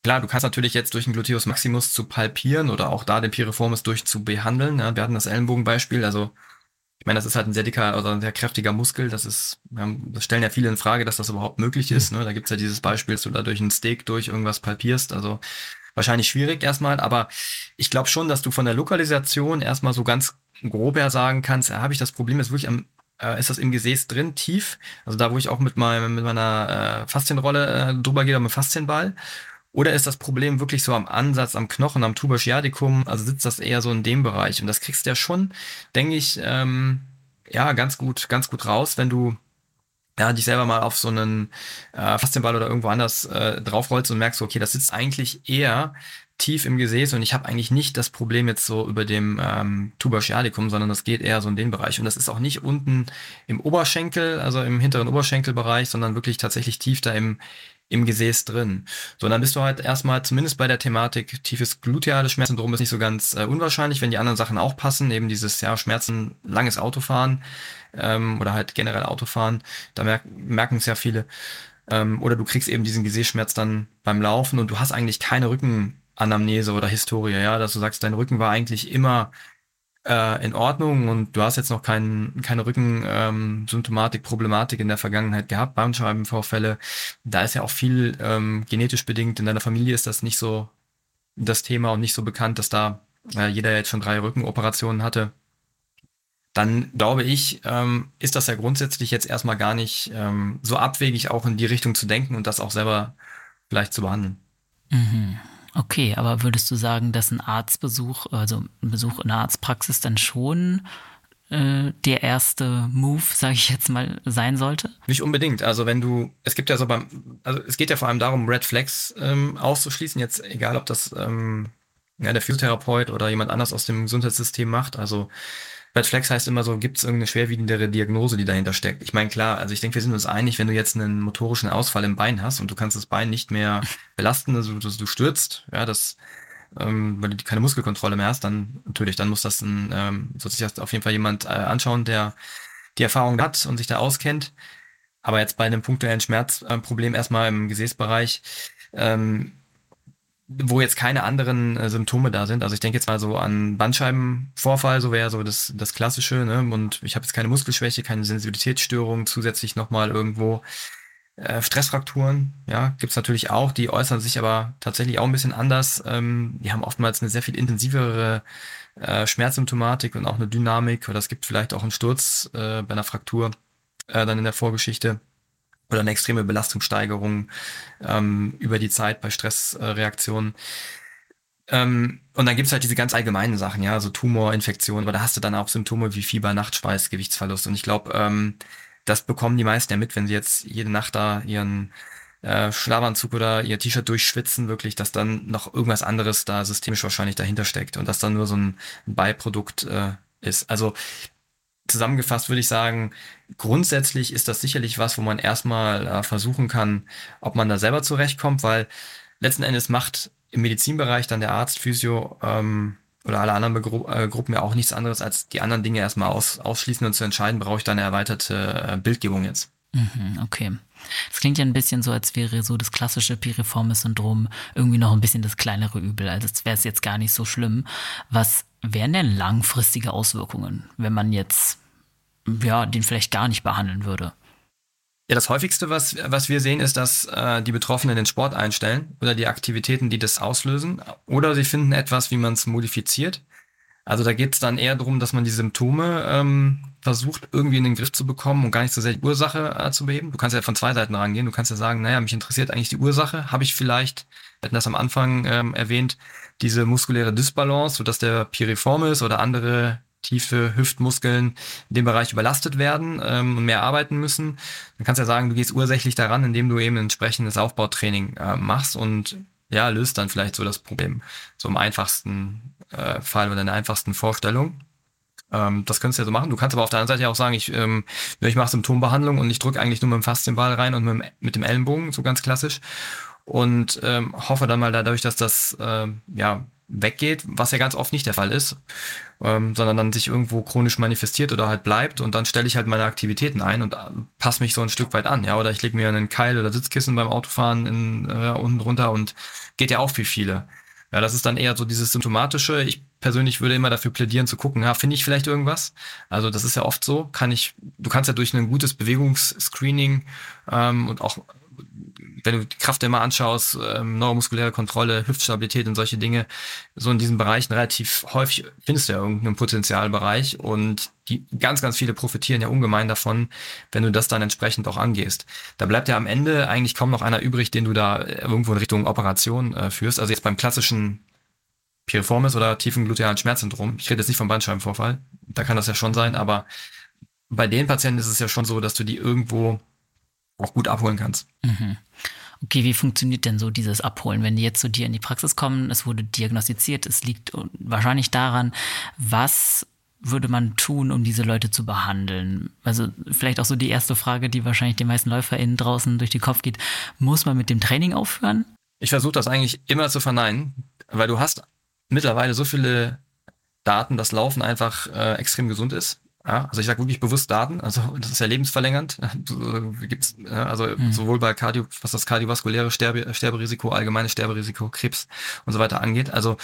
Klar, du kannst natürlich jetzt durch den Gluteus Maximus zu palpieren oder auch da den Piriformis durch zu behandeln. Ja, wir hatten das Ellenbogenbeispiel, also ich meine, das ist halt ein sehr dicker oder ein sehr kräftiger Muskel. Das ist, das stellen ja viele in Frage, dass das überhaupt möglich ist. Ne? Da gibt's ja dieses Beispiel, dass du da durch einen Steak durch irgendwas palpierst. Also wahrscheinlich schwierig erstmal, aber ich glaube schon, dass du von der Lokalisation erstmal so ganz grob her sagen kannst, ja, habe ich das Problem jetzt wirklich am äh, ist das im Gesäß drin, tief, also da, wo ich auch mit, meinem, mit meiner äh, Faszienrolle äh, drüber gehe, mit dem Faszienball. Oder ist das Problem wirklich so am Ansatz, am Knochen, am Tuberschiaticum? Also sitzt das eher so in dem Bereich? Und das kriegst du ja schon, denke ich, ähm, ja, ganz gut, ganz gut raus, wenn du ja, dich selber mal auf so einen äh, Faszienball oder irgendwo anders äh, draufrollst und merkst, okay, das sitzt eigentlich eher tief im Gesäß und ich habe eigentlich nicht das Problem jetzt so über dem ähm, Tuberschiaticum, sondern das geht eher so in den Bereich. Und das ist auch nicht unten im Oberschenkel, also im hinteren Oberschenkelbereich, sondern wirklich tatsächlich tief da im, im Gesäß drin. So, dann bist du halt erstmal zumindest bei der Thematik tiefes gluteales Schmerzsyndrom ist nicht so ganz äh, unwahrscheinlich, wenn die anderen Sachen auch passen, eben dieses ja Schmerzen, langes Autofahren ähm, oder halt generell Autofahren, da merk merken es ja viele. Ähm, oder du kriegst eben diesen Gesäßschmerz dann beim Laufen und du hast eigentlich keine Rückenanamnese oder Historie, ja, dass du sagst, dein Rücken war eigentlich immer äh, in Ordnung und du hast jetzt noch kein, keine Rückensymptomatik, Problematik in der Vergangenheit gehabt, Bandscheibenvorfälle. Da ist ja auch viel ähm, genetisch bedingt. In deiner Familie ist das nicht so das Thema und nicht so bekannt, dass da äh, jeder jetzt schon drei Rückenoperationen hatte. Dann glaube ich, ähm, ist das ja grundsätzlich jetzt erstmal gar nicht ähm, so abwegig, auch in die Richtung zu denken und das auch selber vielleicht zu behandeln. Mhm. Okay, aber würdest du sagen, dass ein Arztbesuch, also ein Besuch in der Arztpraxis dann schon äh, der erste Move, sage ich jetzt mal, sein sollte? Nicht unbedingt. Also wenn du, es gibt ja so beim, also es geht ja vor allem darum, Red Flags ähm, auszuschließen. Jetzt egal, ob das ähm, ja, der Physiotherapeut oder jemand anders aus dem Gesundheitssystem macht. Also Red Flags heißt immer so, gibt es irgendeine schwerwiegendere Diagnose, die dahinter steckt. Ich meine, klar, also ich denke, wir sind uns einig, wenn du jetzt einen motorischen Ausfall im Bein hast und du kannst das Bein nicht mehr belasten, also du, du stürzt, ja, das, ähm, weil du keine Muskelkontrolle mehr hast, dann natürlich, dann muss das ein, ähm, so sich das auf jeden Fall jemand äh, anschauen, der die Erfahrung hat und sich da auskennt. Aber jetzt bei einem punktuellen Schmerzproblem erstmal im Gesäßbereich, ähm, wo jetzt keine anderen äh, Symptome da sind. Also ich denke jetzt mal so an Bandscheibenvorfall, so wäre so das, das Klassische. Ne? Und ich habe jetzt keine Muskelschwäche, keine Sensibilitätsstörung, zusätzlich nochmal irgendwo äh, Stressfrakturen. Ja, gibt's natürlich auch. Die äußern sich aber tatsächlich auch ein bisschen anders. Ähm, die haben oftmals eine sehr viel intensivere äh, Schmerzsymptomatik und auch eine Dynamik. Oder es gibt vielleicht auch einen Sturz äh, bei einer Fraktur äh, dann in der Vorgeschichte oder eine extreme Belastungssteigerung ähm, über die Zeit bei Stressreaktionen. Ähm, und dann gibt's halt diese ganz allgemeinen Sachen, ja, so Tumorinfektionen, aber da hast du dann auch Symptome wie Fieber, Nachtschweiß, Gewichtsverlust. Und ich glaube, ähm, das bekommen die meisten ja mit, wenn sie jetzt jede Nacht da ihren äh, Schlafanzug oder ihr T-Shirt durchschwitzen, wirklich, dass dann noch irgendwas anderes da systemisch wahrscheinlich dahinter steckt und dass dann nur so ein Beiprodukt äh, ist. Also zusammengefasst würde ich sagen, grundsätzlich ist das sicherlich was, wo man erstmal äh, versuchen kann, ob man da selber zurechtkommt, weil letzten Endes macht im Medizinbereich dann der Arzt, Physio ähm, oder alle anderen Begru äh, Gruppen ja auch nichts anderes, als die anderen Dinge erstmal aus, ausschließen und zu entscheiden, brauche ich da eine erweiterte äh, Bildgebung jetzt. Mhm, okay. Das klingt ja ein bisschen so, als wäre so das klassische Piriformis-Syndrom irgendwie noch ein bisschen das kleinere Übel. Also es wäre es jetzt gar nicht so schlimm. Was wären denn langfristige Auswirkungen, wenn man jetzt ja den vielleicht gar nicht behandeln würde? Ja, das häufigste, was, was wir sehen, ist, dass äh, die Betroffenen den Sport einstellen oder die Aktivitäten, die das auslösen. Oder sie finden etwas, wie man es modifiziert. Also da geht es dann eher darum, dass man die Symptome ähm, versucht, irgendwie in den Griff zu bekommen und gar nicht so sehr die Ursache äh, zu beheben. Du kannst ja von zwei Seiten rangehen. Du kannst ja sagen, naja, mich interessiert eigentlich die Ursache. Habe ich vielleicht, wir hatten das am Anfang ähm, erwähnt, diese muskuläre Dysbalance, sodass der Piriform ist oder andere tiefe Hüftmuskeln in dem Bereich überlastet werden ähm, und mehr arbeiten müssen, dann kannst du ja sagen, du gehst ursächlich daran, indem du eben ein entsprechendes Aufbautraining äh, machst und ja, löst dann vielleicht so das Problem. So im einfachsten äh, Fall oder in der einfachsten Vorstellung. Ähm, das könntest du ja so machen. Du kannst aber auf der anderen Seite ja auch sagen, ich, ähm, ich mache Symptombehandlung und ich drücke eigentlich nur mit dem Faszienball rein und mit dem, mit dem Ellenbogen, so ganz klassisch. Und ähm, hoffe dann mal dadurch, dass das äh, ja weggeht, was ja ganz oft nicht der Fall ist, ähm, sondern dann sich irgendwo chronisch manifestiert oder halt bleibt und dann stelle ich halt meine Aktivitäten ein und äh, passe mich so ein Stück weit an, ja, oder ich lege mir einen Keil oder Sitzkissen beim Autofahren in, äh, unten drunter und geht ja auch für viele. Ja, das ist dann eher so dieses symptomatische. Ich persönlich würde immer dafür plädieren zu gucken, ja, finde ich vielleicht irgendwas? Also das ist ja oft so, kann ich, du kannst ja durch ein gutes Bewegungsscreening ähm, und auch wenn du die Kraft immer anschaust, ähm, neuromuskuläre Kontrolle, Hüftstabilität und solche Dinge, so in diesen Bereichen relativ häufig findest du ja irgendeinen Potenzialbereich und die ganz, ganz viele profitieren ja ungemein davon, wenn du das dann entsprechend auch angehst. Da bleibt ja am Ende eigentlich kaum noch einer übrig, den du da irgendwo in Richtung Operation äh, führst. Also jetzt beim klassischen Piriformis oder tiefen glutealen Schmerzsyndrom. Ich rede jetzt nicht vom Bandscheibenvorfall. Da kann das ja schon sein, aber bei den Patienten ist es ja schon so, dass du die irgendwo auch gut abholen kannst. Mhm. Okay, wie funktioniert denn so dieses Abholen, wenn die jetzt zu dir in die Praxis kommen, es wurde diagnostiziert, es liegt wahrscheinlich daran, was würde man tun, um diese Leute zu behandeln? Also vielleicht auch so die erste Frage, die wahrscheinlich den meisten LäuferInnen draußen durch den Kopf geht. Muss man mit dem Training aufhören? Ich versuche das eigentlich immer zu verneinen, weil du hast mittlerweile so viele Daten, dass Laufen einfach äh, extrem gesund ist. Ja, also ich sage wirklich bewusst Daten, also das ist ja lebensverlängernd. Gibt's, ja, also mhm. sowohl bei Cardio, was das kardiovaskuläre Sterbe, Sterberisiko, allgemeine Sterberisiko, Krebs und so weiter angeht. Also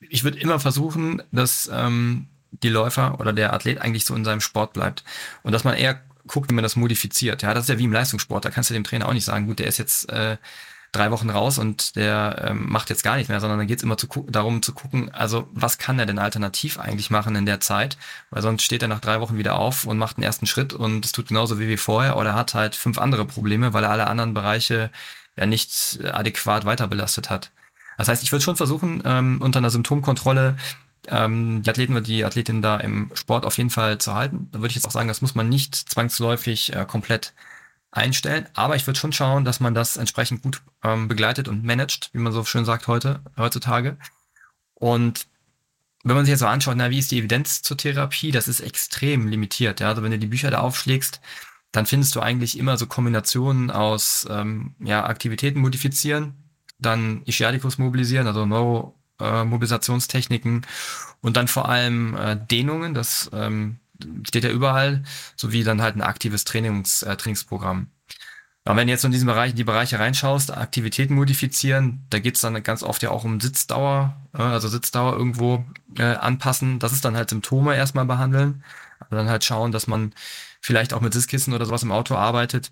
ich würde immer versuchen, dass ähm, die Läufer oder der Athlet eigentlich so in seinem Sport bleibt. Und dass man eher guckt, wie man das modifiziert. Ja, das ist ja wie im Leistungssport. Da kannst du dem Trainer auch nicht sagen, gut, der ist jetzt äh, drei Wochen raus und der ähm, macht jetzt gar nicht mehr, sondern dann geht es immer zu darum zu gucken, also was kann er denn alternativ eigentlich machen in der Zeit, weil sonst steht er nach drei Wochen wieder auf und macht einen ersten Schritt und es tut genauso wie, wie vorher oder hat halt fünf andere Probleme, weil er alle anderen Bereiche ja nicht adäquat weiter belastet hat. Das heißt, ich würde schon versuchen, ähm, unter einer Symptomkontrolle ähm, die Athleten oder die Athletin da im Sport auf jeden Fall zu halten. Da würde ich jetzt auch sagen, das muss man nicht zwangsläufig äh, komplett einstellen. Aber ich würde schon schauen, dass man das entsprechend gut ähm, begleitet und managt, wie man so schön sagt heute, heutzutage. Und wenn man sich jetzt so anschaut, na, wie ist die Evidenz zur Therapie, das ist extrem limitiert. Ja? Also wenn du die Bücher da aufschlägst, dann findest du eigentlich immer so Kombinationen aus ähm, ja, Aktivitäten modifizieren, dann Ischiadicus mobilisieren, also Neuromobilisationstechniken und dann vor allem äh, Dehnungen, das ähm, steht ja überall, sowie dann halt ein aktives Trainings, äh, Trainingsprogramm. Ja, wenn du jetzt in diesen Bereich, die Bereiche reinschaust, Aktivitäten modifizieren, da geht's dann ganz oft ja auch um Sitzdauer, äh, also Sitzdauer irgendwo äh, anpassen. Das ist dann halt Symptome erstmal behandeln. Aber dann halt schauen, dass man vielleicht auch mit Sitzkissen oder sowas im Auto arbeitet.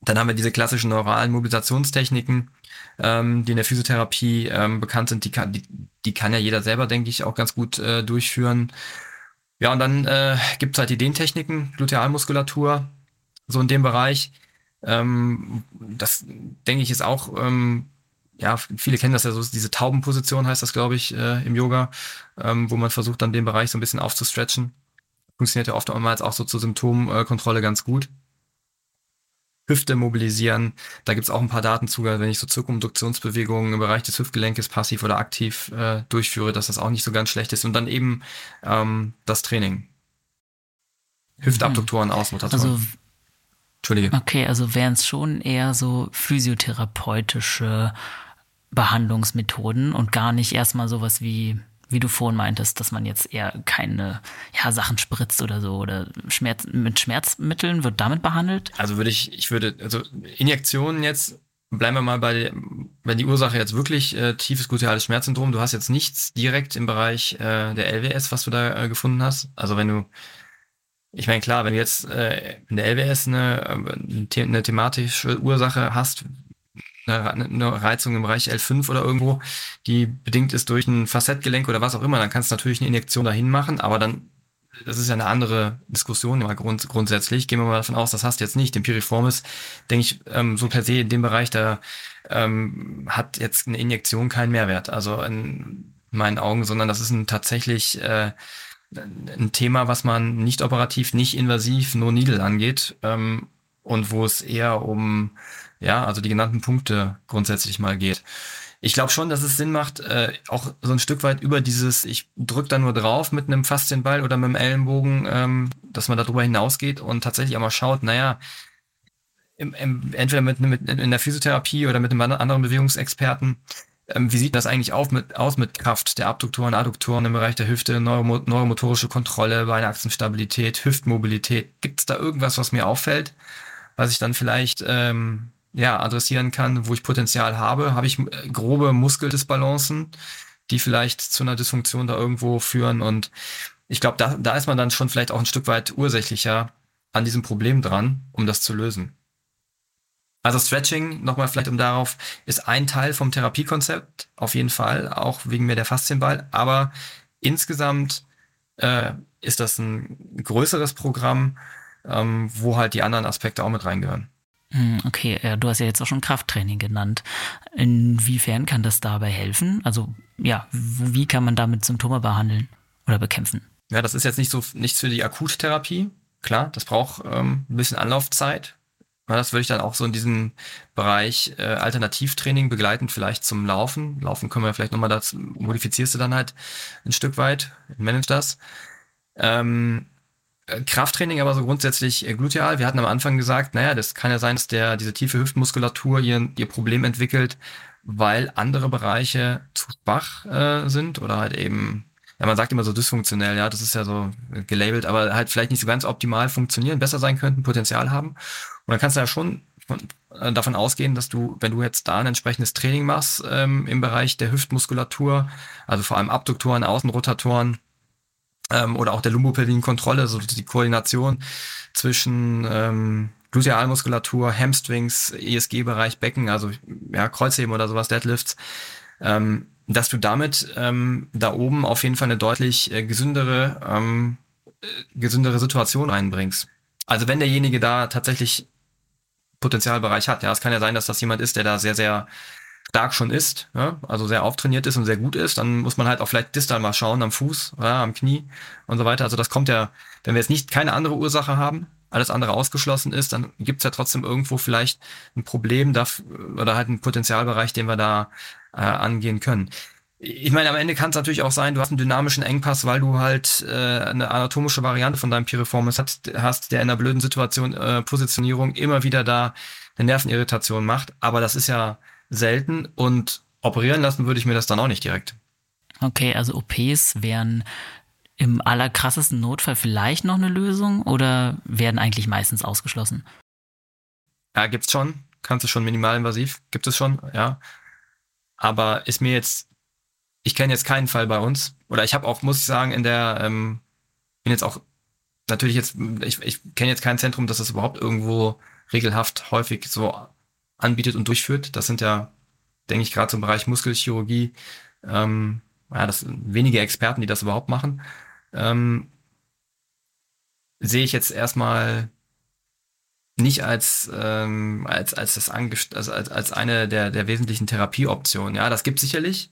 Dann haben wir diese klassischen neuralen Mobilisationstechniken, ähm, die in der Physiotherapie ähm, bekannt sind. Die kann, die, die kann ja jeder selber, denke ich, auch ganz gut äh, durchführen. Ja, und dann äh, gibt es halt die Dehntechniken, Glutealmuskulatur, so in dem Bereich. Ähm, das denke ich ist auch, ähm, ja, viele kennen das ja so, diese Taubenposition heißt das, glaube ich, äh, im Yoga, ähm, wo man versucht, dann den Bereich so ein bisschen aufzustretchen. Funktioniert ja oftmals auch so zur Symptomkontrolle ganz gut. Hüfte mobilisieren. Da gibt's auch ein paar Daten zu, wenn ich so Zirkumduktionsbewegungen im Bereich des Hüftgelenkes passiv oder aktiv äh, durchführe, dass das auch nicht so ganz schlecht ist. Und dann eben ähm, das Training. Hüftabduktoren, mhm. Außenrotatoren. Also, Entschuldige. Okay, also wären es schon eher so physiotherapeutische Behandlungsmethoden und gar nicht erstmal sowas wie wie du vorhin meintest, dass man jetzt eher keine ja, Sachen spritzt oder so oder Schmerz, mit Schmerzmitteln wird damit behandelt? Also würde ich, ich würde, also Injektionen jetzt, bleiben wir mal bei, wenn die Ursache jetzt wirklich äh, tiefes gluteales Schmerzsyndrom, du hast jetzt nichts direkt im Bereich äh, der LWS, was du da äh, gefunden hast. Also wenn du, ich meine, klar, wenn du jetzt äh, in der LWS eine, äh, eine thematische Ursache hast, eine, Reizung im Bereich L5 oder irgendwo, die bedingt ist durch ein Facettgelenk oder was auch immer, dann kannst du natürlich eine Injektion dahin machen, aber dann, das ist ja eine andere Diskussion immer grund, grundsätzlich. Gehen wir mal davon aus, das hast du jetzt nicht. Den Piriformis, denke ich, ähm, so per se in dem Bereich, da ähm, hat jetzt eine Injektion keinen Mehrwert. Also in meinen Augen, sondern das ist ein tatsächlich äh, ein Thema, was man nicht operativ, nicht invasiv, nur Needle angeht ähm, und wo es eher um ja, also die genannten Punkte grundsätzlich mal geht. Ich glaube schon, dass es Sinn macht, äh, auch so ein Stück weit über dieses, ich drück da nur drauf mit einem Faszienball oder mit dem Ellenbogen, ähm, dass man darüber hinausgeht und tatsächlich auch mal schaut, naja, im, im, entweder mit, mit, in der Physiotherapie oder mit einem anderen Bewegungsexperten, ähm, wie sieht das eigentlich auf mit, aus mit Kraft der Abduktoren, Adduktoren im Bereich der Hüfte, Neuromo neuromotorische Kontrolle, Beinachsenstabilität, Hüftmobilität? Gibt es da irgendwas, was mir auffällt, was ich dann vielleicht ähm, ja, adressieren kann, wo ich Potenzial habe, habe ich äh, grobe Muskeldisbalancen, die vielleicht zu einer Dysfunktion da irgendwo führen. Und ich glaube, da, da ist man dann schon vielleicht auch ein Stück weit ursächlicher an diesem Problem dran, um das zu lösen. Also Stretching, nochmal vielleicht um darauf, ist ein Teil vom Therapiekonzept, auf jeden Fall, auch wegen mir der Faszienball. Aber insgesamt äh, ist das ein größeres Programm, ähm, wo halt die anderen Aspekte auch mit reingehören. Hm, okay, du hast ja jetzt auch schon Krafttraining genannt. Inwiefern kann das dabei helfen? Also ja, wie kann man damit Symptome behandeln oder bekämpfen? Ja, das ist jetzt nicht so nichts für die Akuttherapie. Klar, das braucht ähm, ein bisschen Anlaufzeit. Ja, das würde ich dann auch so in diesem Bereich äh, Alternativtraining begleitend vielleicht zum Laufen. Laufen können wir vielleicht nochmal, das modifizierst du dann halt ein Stück weit, manage das. Ähm, äh, Krafttraining aber so grundsätzlich äh, gluteal. Wir hatten am Anfang gesagt, naja, das kann ja sein, dass der, diese tiefe Hüftmuskulatur ihr, ihr Problem entwickelt, weil andere Bereiche zu schwach äh, sind oder halt eben, ja, man sagt immer so dysfunktionell, ja, das ist ja so gelabelt, aber halt vielleicht nicht so ganz optimal funktionieren, besser sein könnten, Potenzial haben. Und dann kannst du ja schon von, äh, davon ausgehen, dass du, wenn du jetzt da ein entsprechendes Training machst ähm, im Bereich der Hüftmuskulatur, also vor allem Abduktoren, Außenrotatoren, ähm, oder auch der Lumbopelvin-Kontrolle, so die Koordination zwischen ähm, Glutealmuskulatur, Hamstrings, ESG-Bereich, Becken, also ja, Kreuzheben oder sowas, Deadlifts, ähm, dass du damit ähm, da oben auf jeden Fall eine deutlich äh, gesündere, ähm, äh, gesündere Situation reinbringst. Also wenn derjenige da tatsächlich Potenzialbereich hat, ja, es kann ja sein, dass das jemand ist, der da sehr, sehr stark schon ist, ja, also sehr auftrainiert ist und sehr gut ist, dann muss man halt auch vielleicht distal mal schauen, am Fuß, ja, am Knie und so weiter. Also das kommt ja, wenn wir jetzt nicht keine andere Ursache haben, alles andere ausgeschlossen ist, dann gibt's ja trotzdem irgendwo vielleicht ein Problem da, oder halt einen Potenzialbereich, den wir da äh, angehen können. Ich meine, am Ende kann es natürlich auch sein, du hast einen dynamischen Engpass, weil du halt äh, eine anatomische Variante von deinem Piriformis hast, hast der in einer blöden Situation, äh, Positionierung immer wieder da eine Nervenirritation macht. Aber das ist ja selten und operieren lassen würde ich mir das dann auch nicht direkt. Okay, also OPs wären im allerkrassesten Notfall vielleicht noch eine Lösung oder werden eigentlich meistens ausgeschlossen? Ja, gibt's schon. Kannst du schon minimalinvasiv. Gibt es schon, ja. Aber ist mir jetzt, ich kenne jetzt keinen Fall bei uns. Oder ich habe auch, muss ich sagen, in der, ähm, bin jetzt auch, natürlich jetzt, ich, ich kenne jetzt kein Zentrum, das das überhaupt irgendwo regelhaft häufig so anbietet und durchführt. Das sind ja, denke ich, gerade zum Bereich Muskelchirurgie, ähm, ja, das sind wenige Experten, die das überhaupt machen. Ähm, sehe ich jetzt erstmal nicht als ähm, als als das Angest also als, als eine der der wesentlichen Therapieoptionen. Ja, das gibt sicherlich,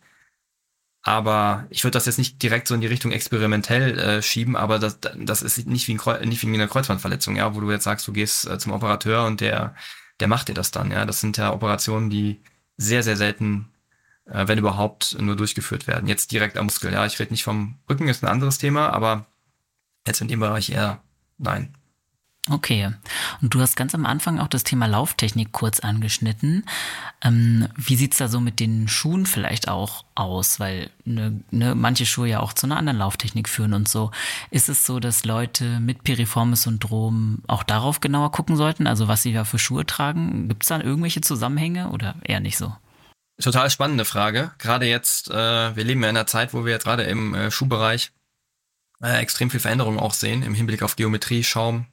aber ich würde das jetzt nicht direkt so in die Richtung experimentell äh, schieben. Aber das das ist nicht wie ein nicht wie eine Kreuzbandverletzung, ja, wo du jetzt sagst, du gehst äh, zum Operateur und der der macht dir das dann. Ja, das sind ja Operationen, die sehr, sehr selten, äh, wenn überhaupt, nur durchgeführt werden. Jetzt direkt am Muskel. Ja, ich rede nicht vom Rücken, ist ein anderes Thema, aber jetzt in dem Bereich eher nein. Okay. Und du hast ganz am Anfang auch das Thema Lauftechnik kurz angeschnitten. Ähm, wie sieht's da so mit den Schuhen vielleicht auch aus? Weil ne, ne, manche Schuhe ja auch zu einer anderen Lauftechnik führen und so. Ist es so, dass Leute mit Piriformis Syndrom auch darauf genauer gucken sollten? Also was sie da für Schuhe tragen? Gibt's da irgendwelche Zusammenhänge oder eher nicht so? Total spannende Frage. Gerade jetzt, äh, wir leben ja in einer Zeit, wo wir jetzt gerade im äh, Schuhbereich äh, extrem viel Veränderung auch sehen im Hinblick auf Geometrie, Schaum,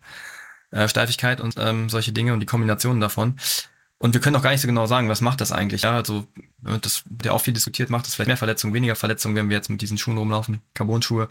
äh, Steifigkeit und ähm, solche Dinge und die Kombinationen davon. Und wir können auch gar nicht so genau sagen, was macht das eigentlich. Ja, also das wird ja auch viel diskutiert, macht das vielleicht mehr Verletzungen, weniger Verletzungen, wenn wir jetzt mit diesen Schuhen rumlaufen, Carbon-Schuhe.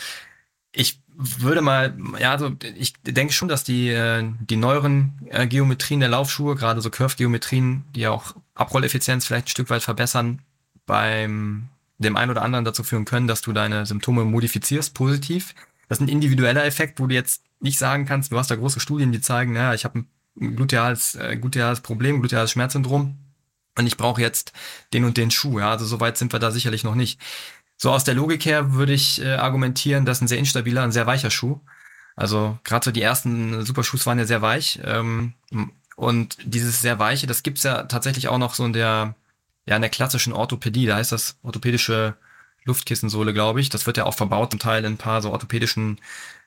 Ich würde mal, ja, also ich denke schon, dass die, äh, die neueren äh, Geometrien der Laufschuhe, gerade so Curve-Geometrien, die ja auch Abrolleffizienz vielleicht ein Stück weit verbessern, beim dem einen oder anderen dazu führen können, dass du deine Symptome modifizierst, positiv. Das ist ein individueller Effekt, wo du jetzt nicht sagen kannst, du hast da große Studien, die zeigen, naja, ich habe ein gluteales, äh, gluteales Problem, gluteales Schmerzsyndrom und ich brauche jetzt den und den Schuh. Ja, also so weit sind wir da sicherlich noch nicht. So aus der Logik her würde ich äh, argumentieren, dass ein sehr instabiler, ein sehr weicher Schuh. Also gerade so die ersten Superschuhs waren ja sehr weich. Ähm, und dieses sehr weiche, das gibt's ja tatsächlich auch noch so in der, ja, in der klassischen Orthopädie. Da heißt das orthopädische Luftkissensohle, glaube ich. Das wird ja auch verbaut zum Teil in ein paar so orthopädischen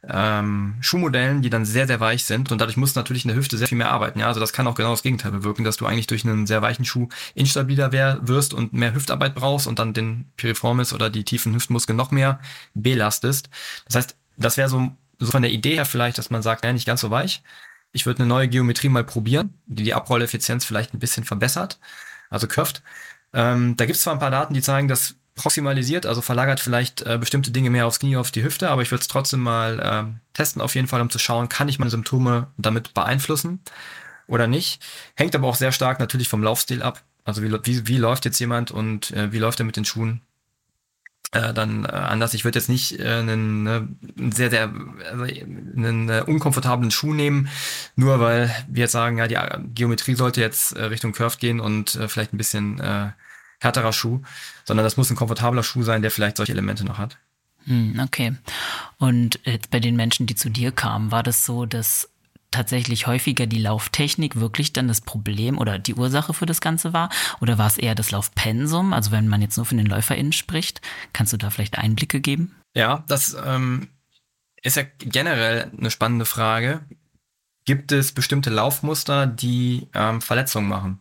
ähm, Schuhmodellen, die dann sehr, sehr weich sind und dadurch musst du natürlich in der Hüfte sehr viel mehr arbeiten. Ja, also das kann auch genau das Gegenteil bewirken, dass du eigentlich durch einen sehr weichen Schuh instabiler wär, wirst und mehr Hüftarbeit brauchst und dann den Piriformis oder die tiefen Hüftmuskeln noch mehr belastest. Das heißt, das wäre so, so von der Idee her vielleicht, dass man sagt, ja, nicht ganz so weich. Ich würde eine neue Geometrie mal probieren, die die Abrolleffizienz vielleicht ein bisschen verbessert, also curved. Ähm, da gibt es zwar ein paar Daten, die zeigen, dass proximalisiert, also verlagert vielleicht äh, bestimmte Dinge mehr aufs Knie, auf die Hüfte, aber ich würde es trotzdem mal äh, testen auf jeden Fall, um zu schauen, kann ich meine Symptome damit beeinflussen oder nicht. Hängt aber auch sehr stark natürlich vom Laufstil ab. Also wie, wie, wie läuft jetzt jemand und äh, wie läuft er mit den Schuhen? Äh, dann äh, anders. Ich würde jetzt nicht äh, einen, ne, sehr, sehr also einen äh, unkomfortablen Schuh nehmen, nur weil wir jetzt sagen, ja, die Geometrie sollte jetzt Richtung Curve gehen und vielleicht ein bisschen härterer Schuh, sondern das muss ein komfortabler Schuh sein, der vielleicht solche Elemente noch hat. Hm, okay. Und jetzt bei den Menschen, die zu dir kamen, war das so, dass tatsächlich häufiger die Lauftechnik wirklich dann das Problem oder die Ursache für das Ganze war? Oder war es eher das Laufpensum? Also wenn man jetzt nur von den LäuferInnen spricht, kannst du da vielleicht Einblicke geben? Ja, das ähm, ist ja generell eine spannende Frage. Gibt es bestimmte Laufmuster, die ähm, Verletzungen machen?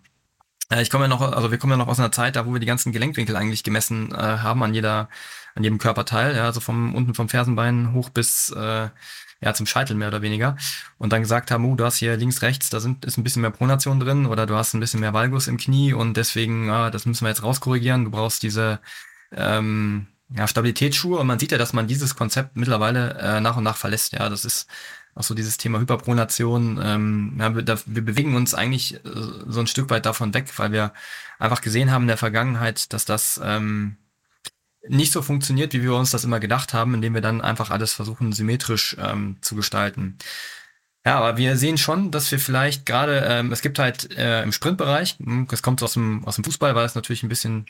Äh, ich komme ja noch, also wir kommen ja noch aus einer Zeit, da wo wir die ganzen Gelenkwinkel eigentlich gemessen äh, haben an jeder, an jedem Körperteil, ja, also vom unten vom Fersenbein hoch bis äh, ja zum Scheitel mehr oder weniger und dann gesagt haben, uh, du hast hier links rechts, da sind ist ein bisschen mehr Pronation drin oder du hast ein bisschen mehr Valgus im Knie und deswegen, ah, das müssen wir jetzt rauskorrigieren. Du brauchst diese ähm, ja, Stabilitätsschuhe und man sieht ja, dass man dieses Konzept mittlerweile äh, nach und nach verlässt. Ja, das ist auch so dieses Thema Hyperpronation, ähm, ja, wir, da, wir bewegen uns eigentlich äh, so ein Stück weit davon weg, weil wir einfach gesehen haben in der Vergangenheit, dass das ähm, nicht so funktioniert, wie wir uns das immer gedacht haben, indem wir dann einfach alles versuchen, symmetrisch ähm, zu gestalten. Ja, aber wir sehen schon, dass wir vielleicht gerade, ähm, es gibt halt äh, im Sprintbereich, hm, das kommt aus dem, aus dem Fußball, weil es natürlich ein bisschen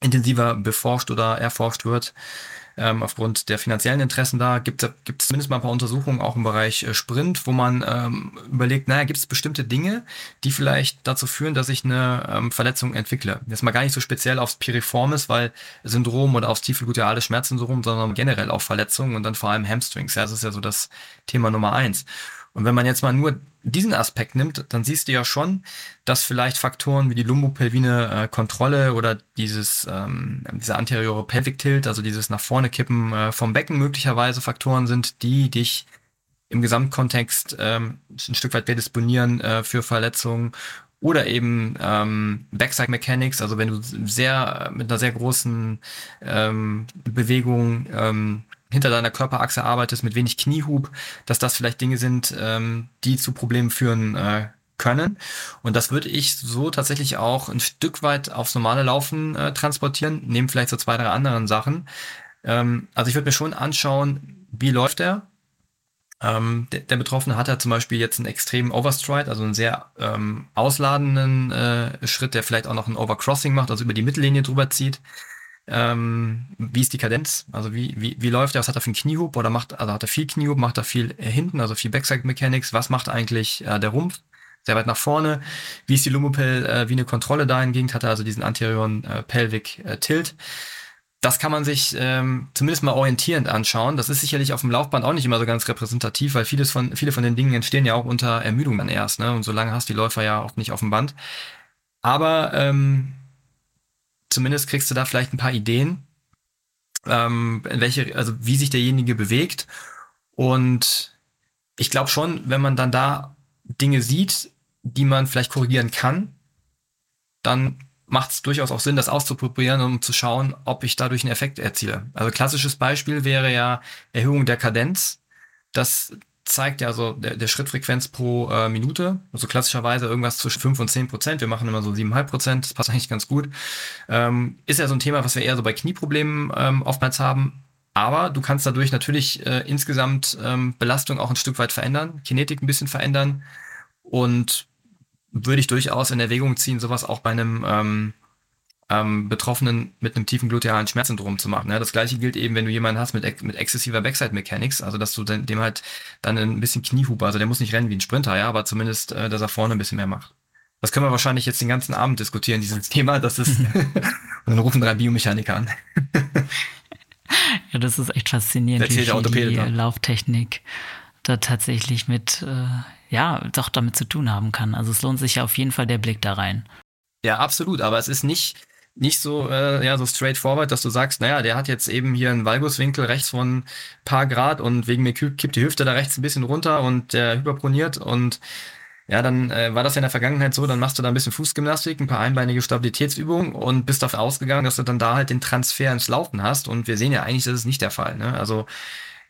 intensiver beforscht oder erforscht wird, ähm, aufgrund der finanziellen Interessen da, gibt es zumindest mal ein paar Untersuchungen auch im Bereich äh, Sprint, wo man ähm, überlegt, naja, gibt es bestimmte Dinge, die vielleicht dazu führen, dass ich eine ähm, Verletzung entwickle. Jetzt mal gar nicht so speziell aufs Piriformis, weil Syndrom oder aufs tiefegluteale Schmerzsyndrom, sondern generell auf Verletzungen und dann vor allem Hamstrings. Ja, das ist ja so das Thema Nummer eins. Und wenn man jetzt mal nur diesen Aspekt nimmt, dann siehst du ja schon, dass vielleicht Faktoren wie die lumbopelvine äh, Kontrolle oder dieses ähm, dieser anteriore Pelvic Tilt, also dieses nach vorne kippen äh, vom Becken möglicherweise Faktoren sind, die dich im Gesamtkontext ähm, ein Stück weit prädisponieren äh, für Verletzungen oder eben ähm, Backside Mechanics, also wenn du sehr mit einer sehr großen ähm, Bewegung ähm, hinter deiner Körperachse arbeitest, mit wenig Kniehub, dass das vielleicht Dinge sind, ähm, die zu Problemen führen äh, können. Und das würde ich so tatsächlich auch ein Stück weit aufs normale Laufen äh, transportieren, neben vielleicht so zwei, drei anderen Sachen. Ähm, also ich würde mir schon anschauen, wie läuft er? Ähm, der, der, Betroffene hat ja zum Beispiel jetzt einen extremen Overstride, also einen sehr ähm, ausladenden äh, Schritt, der vielleicht auch noch ein Overcrossing macht, also über die Mittellinie drüber zieht. Ähm, wie ist die Kadenz, also wie, wie, wie läuft er, was hat er für einen Kniehub oder macht, also hat er viel Kniehub, macht er viel äh, hinten, also viel Backside Mechanics, was macht eigentlich äh, der Rumpf, sehr weit nach vorne, wie ist die Lumopel, äh, wie eine Kontrolle dahingehend, hat er also diesen anterioren äh, Pelvic äh, Tilt. Das kann man sich ähm, zumindest mal orientierend anschauen. Das ist sicherlich auf dem Laufband auch nicht immer so ganz repräsentativ, weil vieles von, viele von den Dingen entstehen ja auch unter Ermüdung dann erst. Ne? Und so lange hast die Läufer ja auch nicht auf dem Band. Aber ähm, zumindest kriegst du da vielleicht ein paar Ideen, ähm, welche, also wie sich derjenige bewegt. Und ich glaube schon, wenn man dann da Dinge sieht, die man vielleicht korrigieren kann, dann macht es durchaus auch Sinn, das auszuprobieren, um zu schauen, ob ich dadurch einen Effekt erziele. Also klassisches Beispiel wäre ja Erhöhung der Kadenz. Das zeigt ja so der, der Schrittfrequenz pro äh, Minute. Also klassischerweise irgendwas zwischen 5 und 10 Prozent. Wir machen immer so 7,5 Prozent. Das passt eigentlich ganz gut. Ähm, ist ja so ein Thema, was wir eher so bei Knieproblemen ähm, oftmals haben. Aber du kannst dadurch natürlich äh, insgesamt ähm, Belastung auch ein Stück weit verändern, Kinetik ein bisschen verändern. Und würde ich durchaus in Erwägung ziehen, sowas auch bei einem ähm, Betroffenen mit einem tiefen glutealen Schmerzsyndrom zu machen. Ja, das gleiche gilt eben, wenn du jemanden hast mit, mit exzessiver Backside Mechanics, also dass du dem halt dann ein bisschen Kniehupe, also der muss nicht rennen wie ein Sprinter, ja, aber zumindest, äh, dass er vorne ein bisschen mehr macht. Das können wir wahrscheinlich jetzt den ganzen Abend diskutieren, dieses Thema. Das ist, und dann rufen drei Biomechaniker an. ja, das ist echt faszinierend, wie viel die da. Lauftechnik da tatsächlich mit, äh, ja, doch damit zu tun haben kann. Also es lohnt sich ja auf jeden Fall der Blick da rein. Ja, absolut, aber es ist nicht, nicht so, äh, ja, so straightforward, dass du sagst, naja, der hat jetzt eben hier einen Valguswinkel rechts von paar Grad und wegen mir kippt die Hüfte da rechts ein bisschen runter und der hyperproniert und ja, dann äh, war das ja in der Vergangenheit so, dann machst du da ein bisschen Fußgymnastik, ein paar einbeinige Stabilitätsübungen und bist davon ausgegangen, dass du dann da halt den Transfer ins Laufen hast und wir sehen ja eigentlich, das ist nicht der Fall. Ne? Also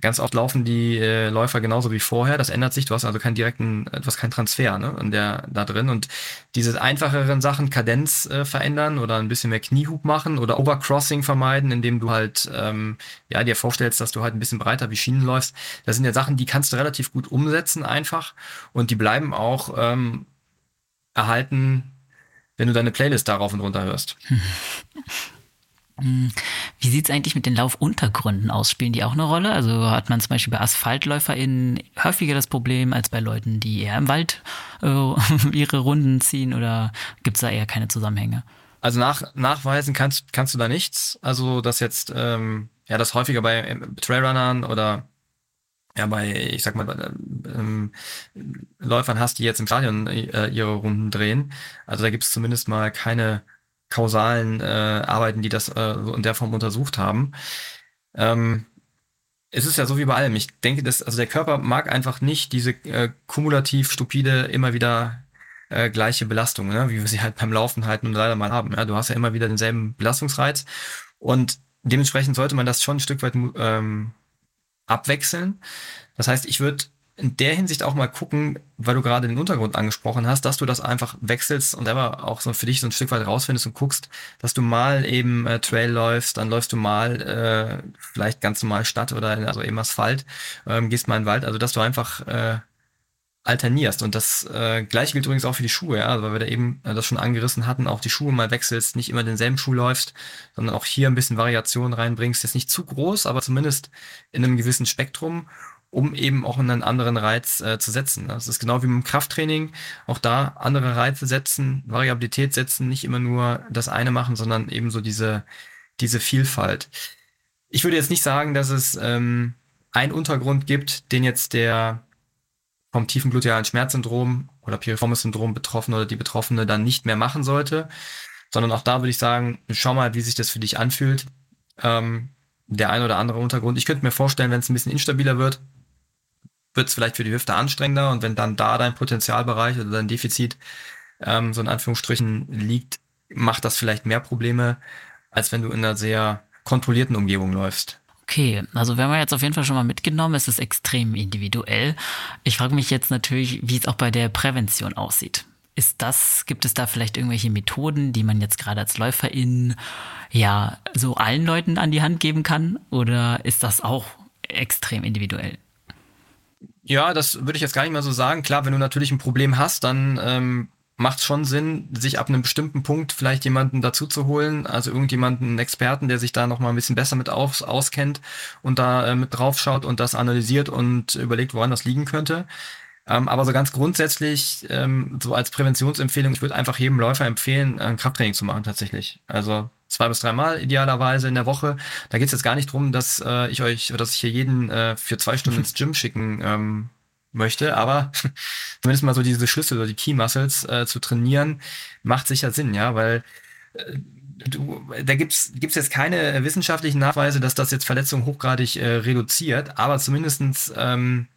Ganz oft laufen die äh, Läufer genauso wie vorher. Das ändert sich. Du hast also keinen direkten, du hast keinen Transfer ne, in der, da drin. Und diese einfacheren Sachen, Kadenz äh, verändern oder ein bisschen mehr Kniehub machen oder Overcrossing vermeiden, indem du halt ähm, ja dir vorstellst, dass du halt ein bisschen breiter wie Schienen läufst. Das sind ja Sachen, die kannst du relativ gut umsetzen einfach und die bleiben auch ähm, erhalten, wenn du deine Playlist darauf und runter hörst. Hm. Wie sieht es eigentlich mit den Laufuntergründen aus? Spielen die auch eine Rolle? Also hat man zum Beispiel bei AsphaltläuferInnen häufiger das Problem als bei Leuten, die eher im Wald äh, ihre Runden ziehen oder gibt es da eher keine Zusammenhänge? Also nach, nachweisen kannst, kannst du da nichts. Also das jetzt, ähm, ja, das häufiger bei ähm, Trailrunnern oder ja, bei, ich sag mal, bei, ähm, Läufern hast, die jetzt im Stadion äh, ihre Runden drehen. Also da gibt es zumindest mal keine kausalen äh, Arbeiten, die das äh, so in der Form untersucht haben. Ähm, es ist ja so wie bei allem. Ich denke, dass also der Körper mag einfach nicht diese äh, kumulativ stupide immer wieder äh, gleiche Belastung, ne? wie wir sie halt beim Laufen halt nun leider mal haben. Ja? Du hast ja immer wieder denselben Belastungsreiz und dementsprechend sollte man das schon ein Stück weit ähm, abwechseln. Das heißt, ich würde in der Hinsicht auch mal gucken, weil du gerade den Untergrund angesprochen hast, dass du das einfach wechselst und selber auch so für dich so ein Stück weit rausfindest und guckst, dass du mal eben äh, Trail läufst, dann läufst du mal äh, vielleicht ganz normal Stadt oder also eben Asphalt, ähm, gehst mal in den Wald, also dass du einfach äh, alternierst. Und das äh, gleiche gilt übrigens auch für die Schuhe, ja, weil wir da eben äh, das schon angerissen hatten, auch die Schuhe mal wechselst, nicht immer denselben Schuh läufst, sondern auch hier ein bisschen Variation reinbringst. Jetzt nicht zu groß, aber zumindest in einem gewissen Spektrum um eben auch einen anderen Reiz äh, zu setzen. Das ist genau wie mit dem Krafttraining. Auch da andere Reize setzen, Variabilität setzen, nicht immer nur das eine machen, sondern eben so diese, diese Vielfalt. Ich würde jetzt nicht sagen, dass es ähm, einen Untergrund gibt, den jetzt der vom tiefen glutealen Schmerzsyndrom oder Piriformis-Syndrom betroffene oder die Betroffene dann nicht mehr machen sollte, sondern auch da würde ich sagen, schau mal, wie sich das für dich anfühlt. Ähm, der ein oder andere Untergrund. Ich könnte mir vorstellen, wenn es ein bisschen instabiler wird, wird es vielleicht für die Hüfte anstrengender und wenn dann da dein Potenzialbereich oder dein Defizit ähm, so in Anführungsstrichen liegt, macht das vielleicht mehr Probleme, als wenn du in einer sehr kontrollierten Umgebung läufst. Okay, also wir haben jetzt auf jeden Fall schon mal mitgenommen, es ist extrem individuell. Ich frage mich jetzt natürlich, wie es auch bei der Prävention aussieht. Ist das, gibt es da vielleicht irgendwelche Methoden, die man jetzt gerade als Läuferin ja so allen Leuten an die Hand geben kann? Oder ist das auch extrem individuell? Ja, das würde ich jetzt gar nicht mal so sagen. Klar, wenn du natürlich ein Problem hast, dann ähm, macht es schon Sinn, sich ab einem bestimmten Punkt vielleicht jemanden dazu zu holen, also irgendjemanden, einen Experten, der sich da noch mal ein bisschen besser mit aus, auskennt und da äh, mit draufschaut und das analysiert und überlegt, woran das liegen könnte. Ähm, aber so ganz grundsätzlich, ähm, so als Präventionsempfehlung, ich würde einfach jedem Läufer empfehlen, ein Krafttraining zu machen tatsächlich. Also zwei bis dreimal idealerweise in der Woche. Da geht es jetzt gar nicht drum, dass äh, ich euch, dass ich hier jeden äh, für zwei Stunden ins Gym schicken ähm, möchte, aber zumindest mal so diese Schlüssel oder die Key Muscles äh, zu trainieren, macht sicher Sinn, ja, weil äh, du, da gibt's gibt's jetzt keine wissenschaftlichen Nachweise, dass das jetzt Verletzungen hochgradig äh, reduziert, aber zumindestens ähm,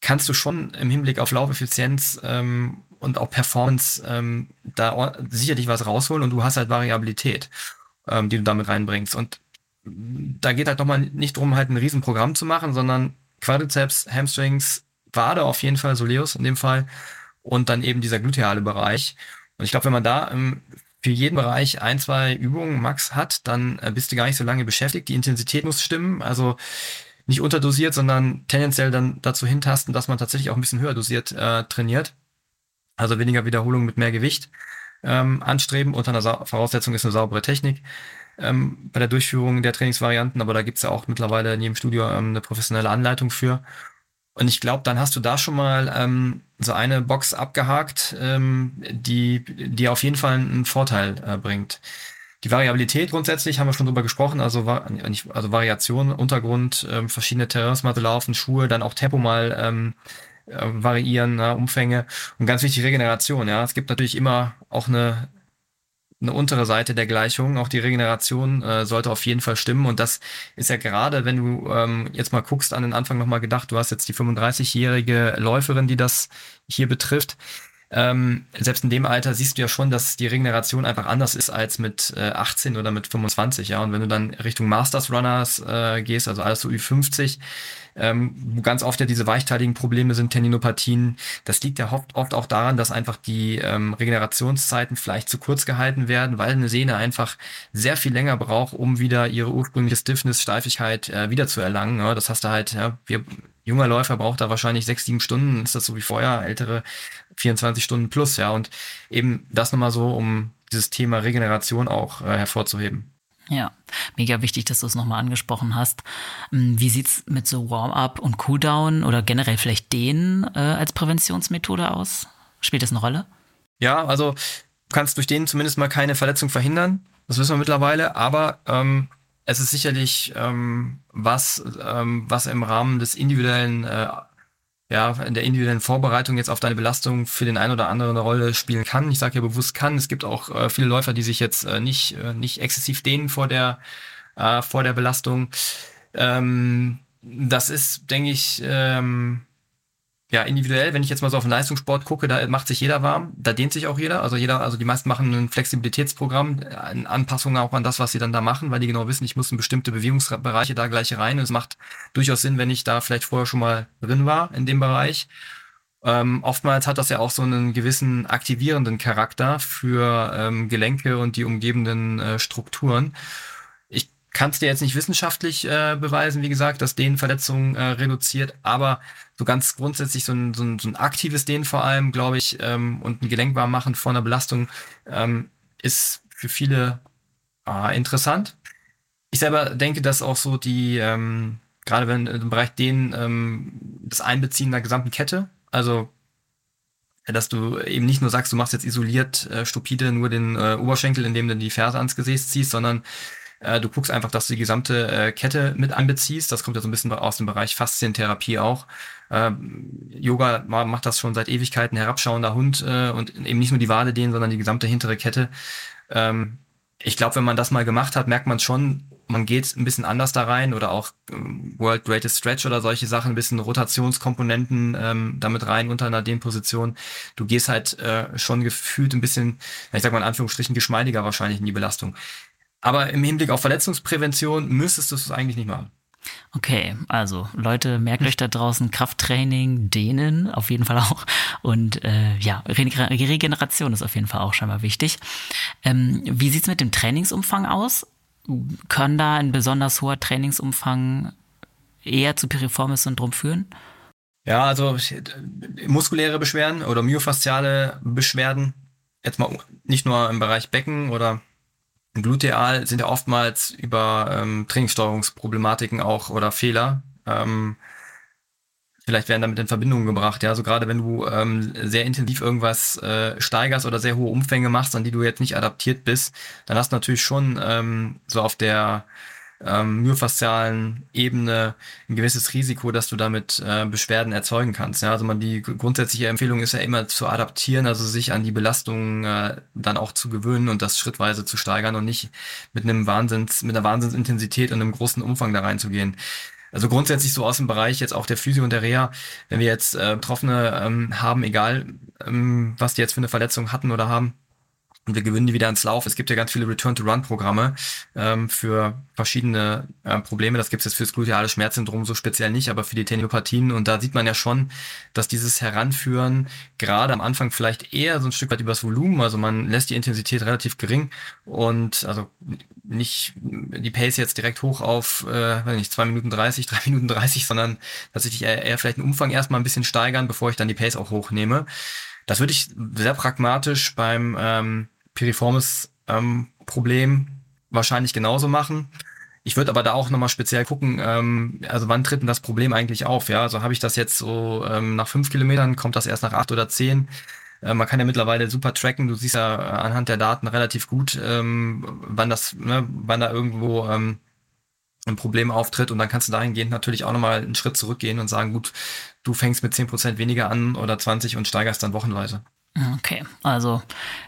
kannst du schon im Hinblick auf Laufeffizienz ähm, und auch Performance ähm, da sicherlich was rausholen und du hast halt Variabilität, ähm, die du damit reinbringst. Und da geht halt nochmal nicht drum, halt ein Riesenprogramm zu machen, sondern Quadriceps, Hamstrings, Wade auf jeden Fall, Soleus in dem Fall und dann eben dieser gluteale Bereich. Und ich glaube, wenn man da ähm, für jeden Bereich ein, zwei Übungen max hat, dann äh, bist du gar nicht so lange beschäftigt. Die Intensität muss stimmen. Also nicht unterdosiert, sondern tendenziell dann dazu hintasten, dass man tatsächlich auch ein bisschen höher dosiert äh, trainiert. Also weniger Wiederholungen mit mehr Gewicht ähm, anstreben. Unter einer Sa Voraussetzung ist eine saubere Technik ähm, bei der Durchführung der Trainingsvarianten, aber da gibt's ja auch mittlerweile in jedem Studio ähm, eine professionelle Anleitung für. Und ich glaube, dann hast du da schon mal ähm, so eine Box abgehakt, ähm, die, die auf jeden Fall einen Vorteil äh, bringt. Die Variabilität grundsätzlich haben wir schon drüber gesprochen, also, also Variation, Untergrund, ähm, verschiedene Terransmatte laufen, Schuhe, dann auch Tempo mal ähm, äh, variieren, na, Umfänge und ganz wichtig Regeneration. Ja, es gibt natürlich immer auch eine eine untere Seite der Gleichung. Auch die Regeneration äh, sollte auf jeden Fall stimmen. Und das ist ja gerade, wenn du ähm, jetzt mal guckst, an den Anfang nochmal gedacht, du hast jetzt die 35-jährige Läuferin, die das hier betrifft ähm, selbst in dem Alter siehst du ja schon, dass die Regeneration einfach anders ist als mit äh, 18 oder mit 25, ja. Und wenn du dann Richtung Masters Runners äh, gehst, also alles so Ü50, ähm, wo ganz oft ja diese weichteiligen Probleme sind, Tendinopathien, das liegt ja oft, oft auch daran, dass einfach die ähm, Regenerationszeiten vielleicht zu kurz gehalten werden, weil eine Sehne einfach sehr viel länger braucht, um wieder ihre ursprüngliche Stiffness, Steifigkeit äh, wieder zu erlangen. Ja. Das hast du halt, ja, wir junger Läufer braucht da wahrscheinlich sechs, sieben Stunden, ist das so wie vorher, ältere 24 Stunden plus, ja. Und eben das nochmal so, um dieses Thema Regeneration auch äh, hervorzuheben. Ja, mega wichtig, dass du es nochmal angesprochen hast. Hm, wie sieht's mit so Warm-up und Cooldown oder generell vielleicht Dehnen äh, als Präventionsmethode aus? Spielt das eine Rolle? Ja, also du kannst durch denen zumindest mal keine Verletzung verhindern. Das wissen wir mittlerweile, aber ähm, es ist sicherlich ähm, was, ähm, was im Rahmen des individuellen, äh, ja, in der individuellen Vorbereitung jetzt auf deine Belastung für den einen oder anderen eine Rolle spielen kann. Ich sage ja bewusst kann. Es gibt auch äh, viele Läufer, die sich jetzt äh, nicht, äh, nicht exzessiv dehnen vor der, äh, vor der Belastung. Ähm, das ist, denke ich, ähm, ja, individuell, wenn ich jetzt mal so auf den Leistungssport gucke, da macht sich jeder warm, da dehnt sich auch jeder. Also jeder, also die meisten machen ein Flexibilitätsprogramm, eine Anpassung auch an das, was sie dann da machen, weil die genau wissen, ich muss in bestimmte Bewegungsbereiche da gleich rein. Und es macht durchaus Sinn, wenn ich da vielleicht vorher schon mal drin war in dem Bereich. Ähm, oftmals hat das ja auch so einen gewissen aktivierenden Charakter für ähm, Gelenke und die umgebenden äh, Strukturen kannst dir jetzt nicht wissenschaftlich äh, beweisen, wie gesagt, dass Dehnverletzungen äh, reduziert, aber so ganz grundsätzlich so ein, so ein, so ein aktives Dehnen vor allem, glaube ich, ähm, und ein Gelenkwarm machen vor einer Belastung ähm, ist für viele äh, interessant. Ich selber denke, dass auch so die, ähm, gerade wenn im Bereich Dehnen, ähm, das Einbeziehen der gesamten Kette, also dass du eben nicht nur sagst, du machst jetzt isoliert äh, stupide nur den äh, Oberschenkel, indem du die Ferse ans Gesäß ziehst, sondern äh, du guckst einfach, dass du die gesamte äh, Kette mit einbeziehst. Das kommt ja so ein bisschen aus dem Bereich Faszientherapie auch. Äh, Yoga macht das schon seit Ewigkeiten, herabschauender Hund äh, und eben nicht nur die Wade dehnen, sondern die gesamte hintere Kette. Ähm, ich glaube, wenn man das mal gemacht hat, merkt man schon, man geht ein bisschen anders da rein oder auch ähm, World Greatest Stretch oder solche Sachen, ein bisschen Rotationskomponenten ähm, damit rein unter einer Dehnposition. Du gehst halt äh, schon gefühlt ein bisschen, ich sag mal in Anführungsstrichen, geschmeidiger wahrscheinlich in die Belastung. Aber im Hinblick auf Verletzungsprävention müsstest du es eigentlich nicht machen. Okay, also Leute, merkt euch da draußen Krafttraining, Dehnen auf jeden Fall auch. Und äh, ja, Regeneration ist auf jeden Fall auch scheinbar wichtig. Ähm, wie sieht's mit dem Trainingsumfang aus? Kann da ein besonders hoher Trainingsumfang eher zu Piriformis-Syndrom führen? Ja, also muskuläre Beschwerden oder myofasziale Beschwerden jetzt mal nicht nur im Bereich Becken oder Gluteal sind ja oftmals über ähm, Trainingssteuerungsproblematiken auch oder Fehler ähm, vielleicht werden damit in Verbindung gebracht. Ja, so gerade wenn du ähm, sehr intensiv irgendwas äh, steigerst oder sehr hohe Umfänge machst, an die du jetzt nicht adaptiert bist, dann hast du natürlich schon ähm, so auf der ähm, myofaszialen Ebene ein gewisses Risiko, dass du damit äh, Beschwerden erzeugen kannst. Ja, also man die grundsätzliche Empfehlung ist ja immer zu adaptieren, also sich an die Belastung äh, dann auch zu gewöhnen und das schrittweise zu steigern und nicht mit einem Wahnsinns, mit einer Wahnsinnsintensität und einem großen Umfang da reinzugehen. Also grundsätzlich so aus dem Bereich jetzt auch der Physio und der Reha, wenn wir jetzt äh, Betroffene ähm, haben, egal ähm, was die jetzt für eine Verletzung hatten oder haben, und wir gewinnen die wieder ins Lauf. Es gibt ja ganz viele Return-to-Run-Programme ähm, für verschiedene äh, Probleme. Das gibt es jetzt fürs gluteale Schmerzsyndrom so speziell nicht, aber für die Teniopathien. Und da sieht man ja schon, dass dieses Heranführen gerade am Anfang vielleicht eher so ein Stück weit übers Volumen, also man lässt die Intensität relativ gering und also nicht die Pace jetzt direkt hoch auf, äh, weiß nicht, zwei Minuten dreißig, drei Minuten dreißig, sondern tatsächlich eher, eher vielleicht den Umfang erstmal ein bisschen steigern, bevor ich dann die Pace auch hochnehme. Das würde ich sehr pragmatisch beim ähm, piriformes ähm, Problem wahrscheinlich genauso machen. Ich würde aber da auch nochmal speziell gucken, ähm, also wann tritt denn das Problem eigentlich auf? Ja, also habe ich das jetzt so ähm, nach fünf Kilometern, kommt das erst nach acht oder zehn? Äh, man kann ja mittlerweile super tracken. Du siehst ja äh, anhand der Daten relativ gut, ähm, wann das, ne, wann da irgendwo ähm, ein Problem auftritt und dann kannst du dahingehend natürlich auch nochmal einen Schritt zurückgehen und sagen, gut, du fängst mit zehn Prozent weniger an oder 20 und steigerst dann wochenweise. Okay, also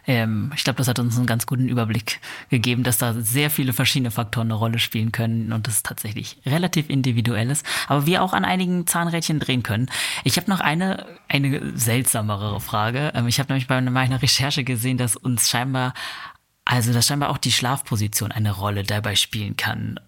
ähm, ich glaube, das hat uns einen ganz guten Überblick gegeben, dass da sehr viele verschiedene Faktoren eine Rolle spielen können und das tatsächlich relativ individuell ist, aber wir auch an einigen Zahnrädchen drehen können. Ich habe noch eine, eine seltsamere Frage. Ähm, ich habe nämlich bei meiner Recherche gesehen, dass uns scheinbar, also dass scheinbar auch die Schlafposition eine Rolle dabei spielen kann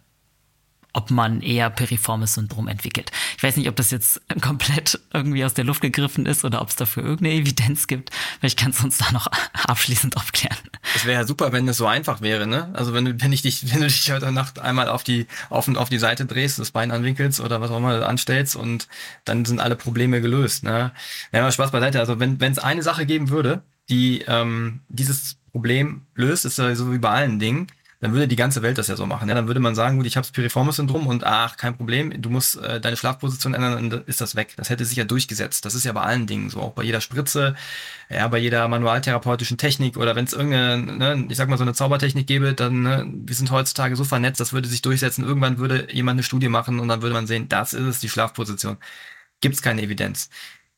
ob man eher piriformes Syndrom entwickelt. Ich weiß nicht, ob das jetzt komplett irgendwie aus der Luft gegriffen ist oder ob es dafür irgendeine Evidenz gibt. Vielleicht kannst du uns da noch abschließend aufklären. Es wäre ja super, wenn es so einfach wäre, ne? Also wenn du, wenn ich dich, wenn du dich heute Nacht einmal auf die, auf, auf die Seite drehst, das Bein anwinkelst oder was auch immer anstellst und dann sind alle Probleme gelöst, ne? Ja, Spaß beiseite. Also wenn, wenn es eine Sache geben würde, die ähm, dieses Problem löst, ist ja so wie bei allen Dingen, dann würde die ganze Welt das ja so machen. Ja? Dann würde man sagen, gut, ich habe das Piriformis-Syndrom und ach, kein Problem, du musst äh, deine Schlafposition ändern und dann ist das weg. Das hätte sich ja durchgesetzt. Das ist ja bei allen Dingen so, auch bei jeder Spritze, ja, bei jeder manualtherapeutischen Technik oder wenn es irgendeine, ne, ich sag mal, so eine Zaubertechnik gäbe, dann, ne, wir sind heutzutage so vernetzt, das würde sich durchsetzen. Irgendwann würde jemand eine Studie machen und dann würde man sehen, das ist es, die Schlafposition. Gibt es keine Evidenz.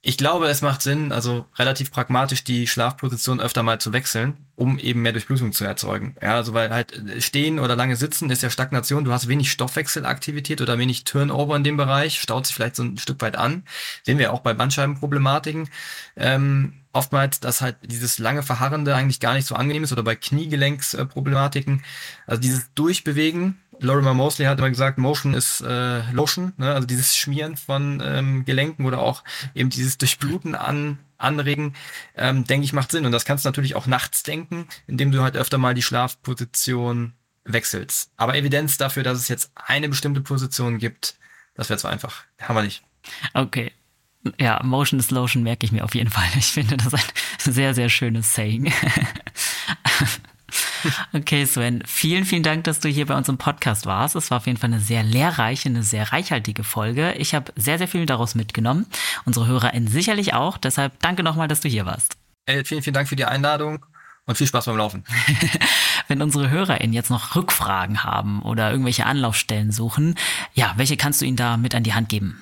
Ich glaube, es macht Sinn, also relativ pragmatisch die Schlafposition öfter mal zu wechseln, um eben mehr Durchblutung zu erzeugen. Ja, also weil halt stehen oder lange sitzen ist ja Stagnation. Du hast wenig Stoffwechselaktivität oder wenig Turnover in dem Bereich, staut sich vielleicht so ein Stück weit an. Sehen wir auch bei Bandscheibenproblematiken. Ähm, oftmals, dass halt dieses lange Verharrende eigentlich gar nicht so angenehm ist oder bei Kniegelenksproblematiken. Also dieses Durchbewegen Lorimer Mosley hat immer gesagt, Motion ist äh, Lotion, ne? also dieses Schmieren von ähm, Gelenken oder auch eben dieses Durchbluten an anregen, ähm, denke ich, macht Sinn. Und das kannst du natürlich auch nachts denken, indem du halt öfter mal die Schlafposition wechselst. Aber Evidenz dafür, dass es jetzt eine bestimmte Position gibt, das wäre zu einfach. Haben wir nicht. Okay. Ja, Motion is Lotion merke ich mir auf jeden Fall. Ich finde das ein sehr, sehr schönes Saying. Okay, Sven, vielen, vielen Dank, dass du hier bei uns im Podcast warst. Es war auf jeden Fall eine sehr lehrreiche, eine sehr reichhaltige Folge. Ich habe sehr, sehr viel daraus mitgenommen. Unsere HörerInnen sicherlich auch. Deshalb danke nochmal, dass du hier warst. Hey, vielen, vielen Dank für die Einladung und viel Spaß beim Laufen. Wenn unsere HörerInnen jetzt noch Rückfragen haben oder irgendwelche Anlaufstellen suchen, ja, welche kannst du ihnen da mit an die Hand geben?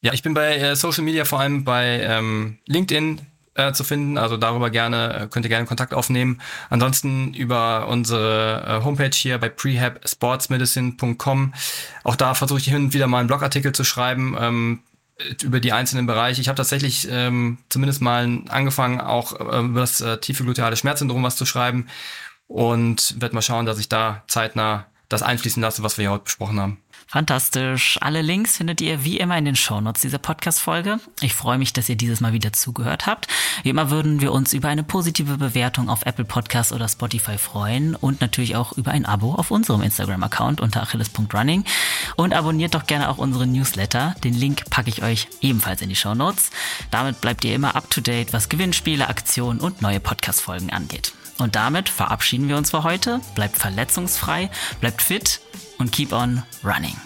Ja, ich bin bei äh, Social Media vor allem bei ähm, LinkedIn, äh, zu finden. Also darüber gerne, äh, könnt ihr gerne Kontakt aufnehmen. Ansonsten über unsere äh, Homepage hier bei prehabsportsmedicine.com. Auch da versuche ich hin und wieder mal einen Blogartikel zu schreiben. Ähm, über die einzelnen Bereiche. Ich habe tatsächlich ähm, zumindest mal angefangen, auch äh, über das äh, tiefe gluteale Schmerzsyndrom was zu schreiben und werde mal schauen, dass ich da zeitnah das einfließen lasse, was wir hier heute besprochen haben. Fantastisch. Alle Links findet ihr wie immer in den Shownotes dieser Podcast-Folge. Ich freue mich, dass ihr dieses Mal wieder zugehört habt. Wie immer würden wir uns über eine positive Bewertung auf Apple Podcasts oder Spotify freuen und natürlich auch über ein Abo auf unserem Instagram-Account unter achilles.running. Und abonniert doch gerne auch unseren Newsletter. Den Link packe ich euch ebenfalls in die Shownotes. Damit bleibt ihr immer up to date, was Gewinnspiele, Aktionen und neue Podcast-Folgen angeht. Und damit verabschieden wir uns für heute. Bleibt verletzungsfrei, bleibt fit und keep on running.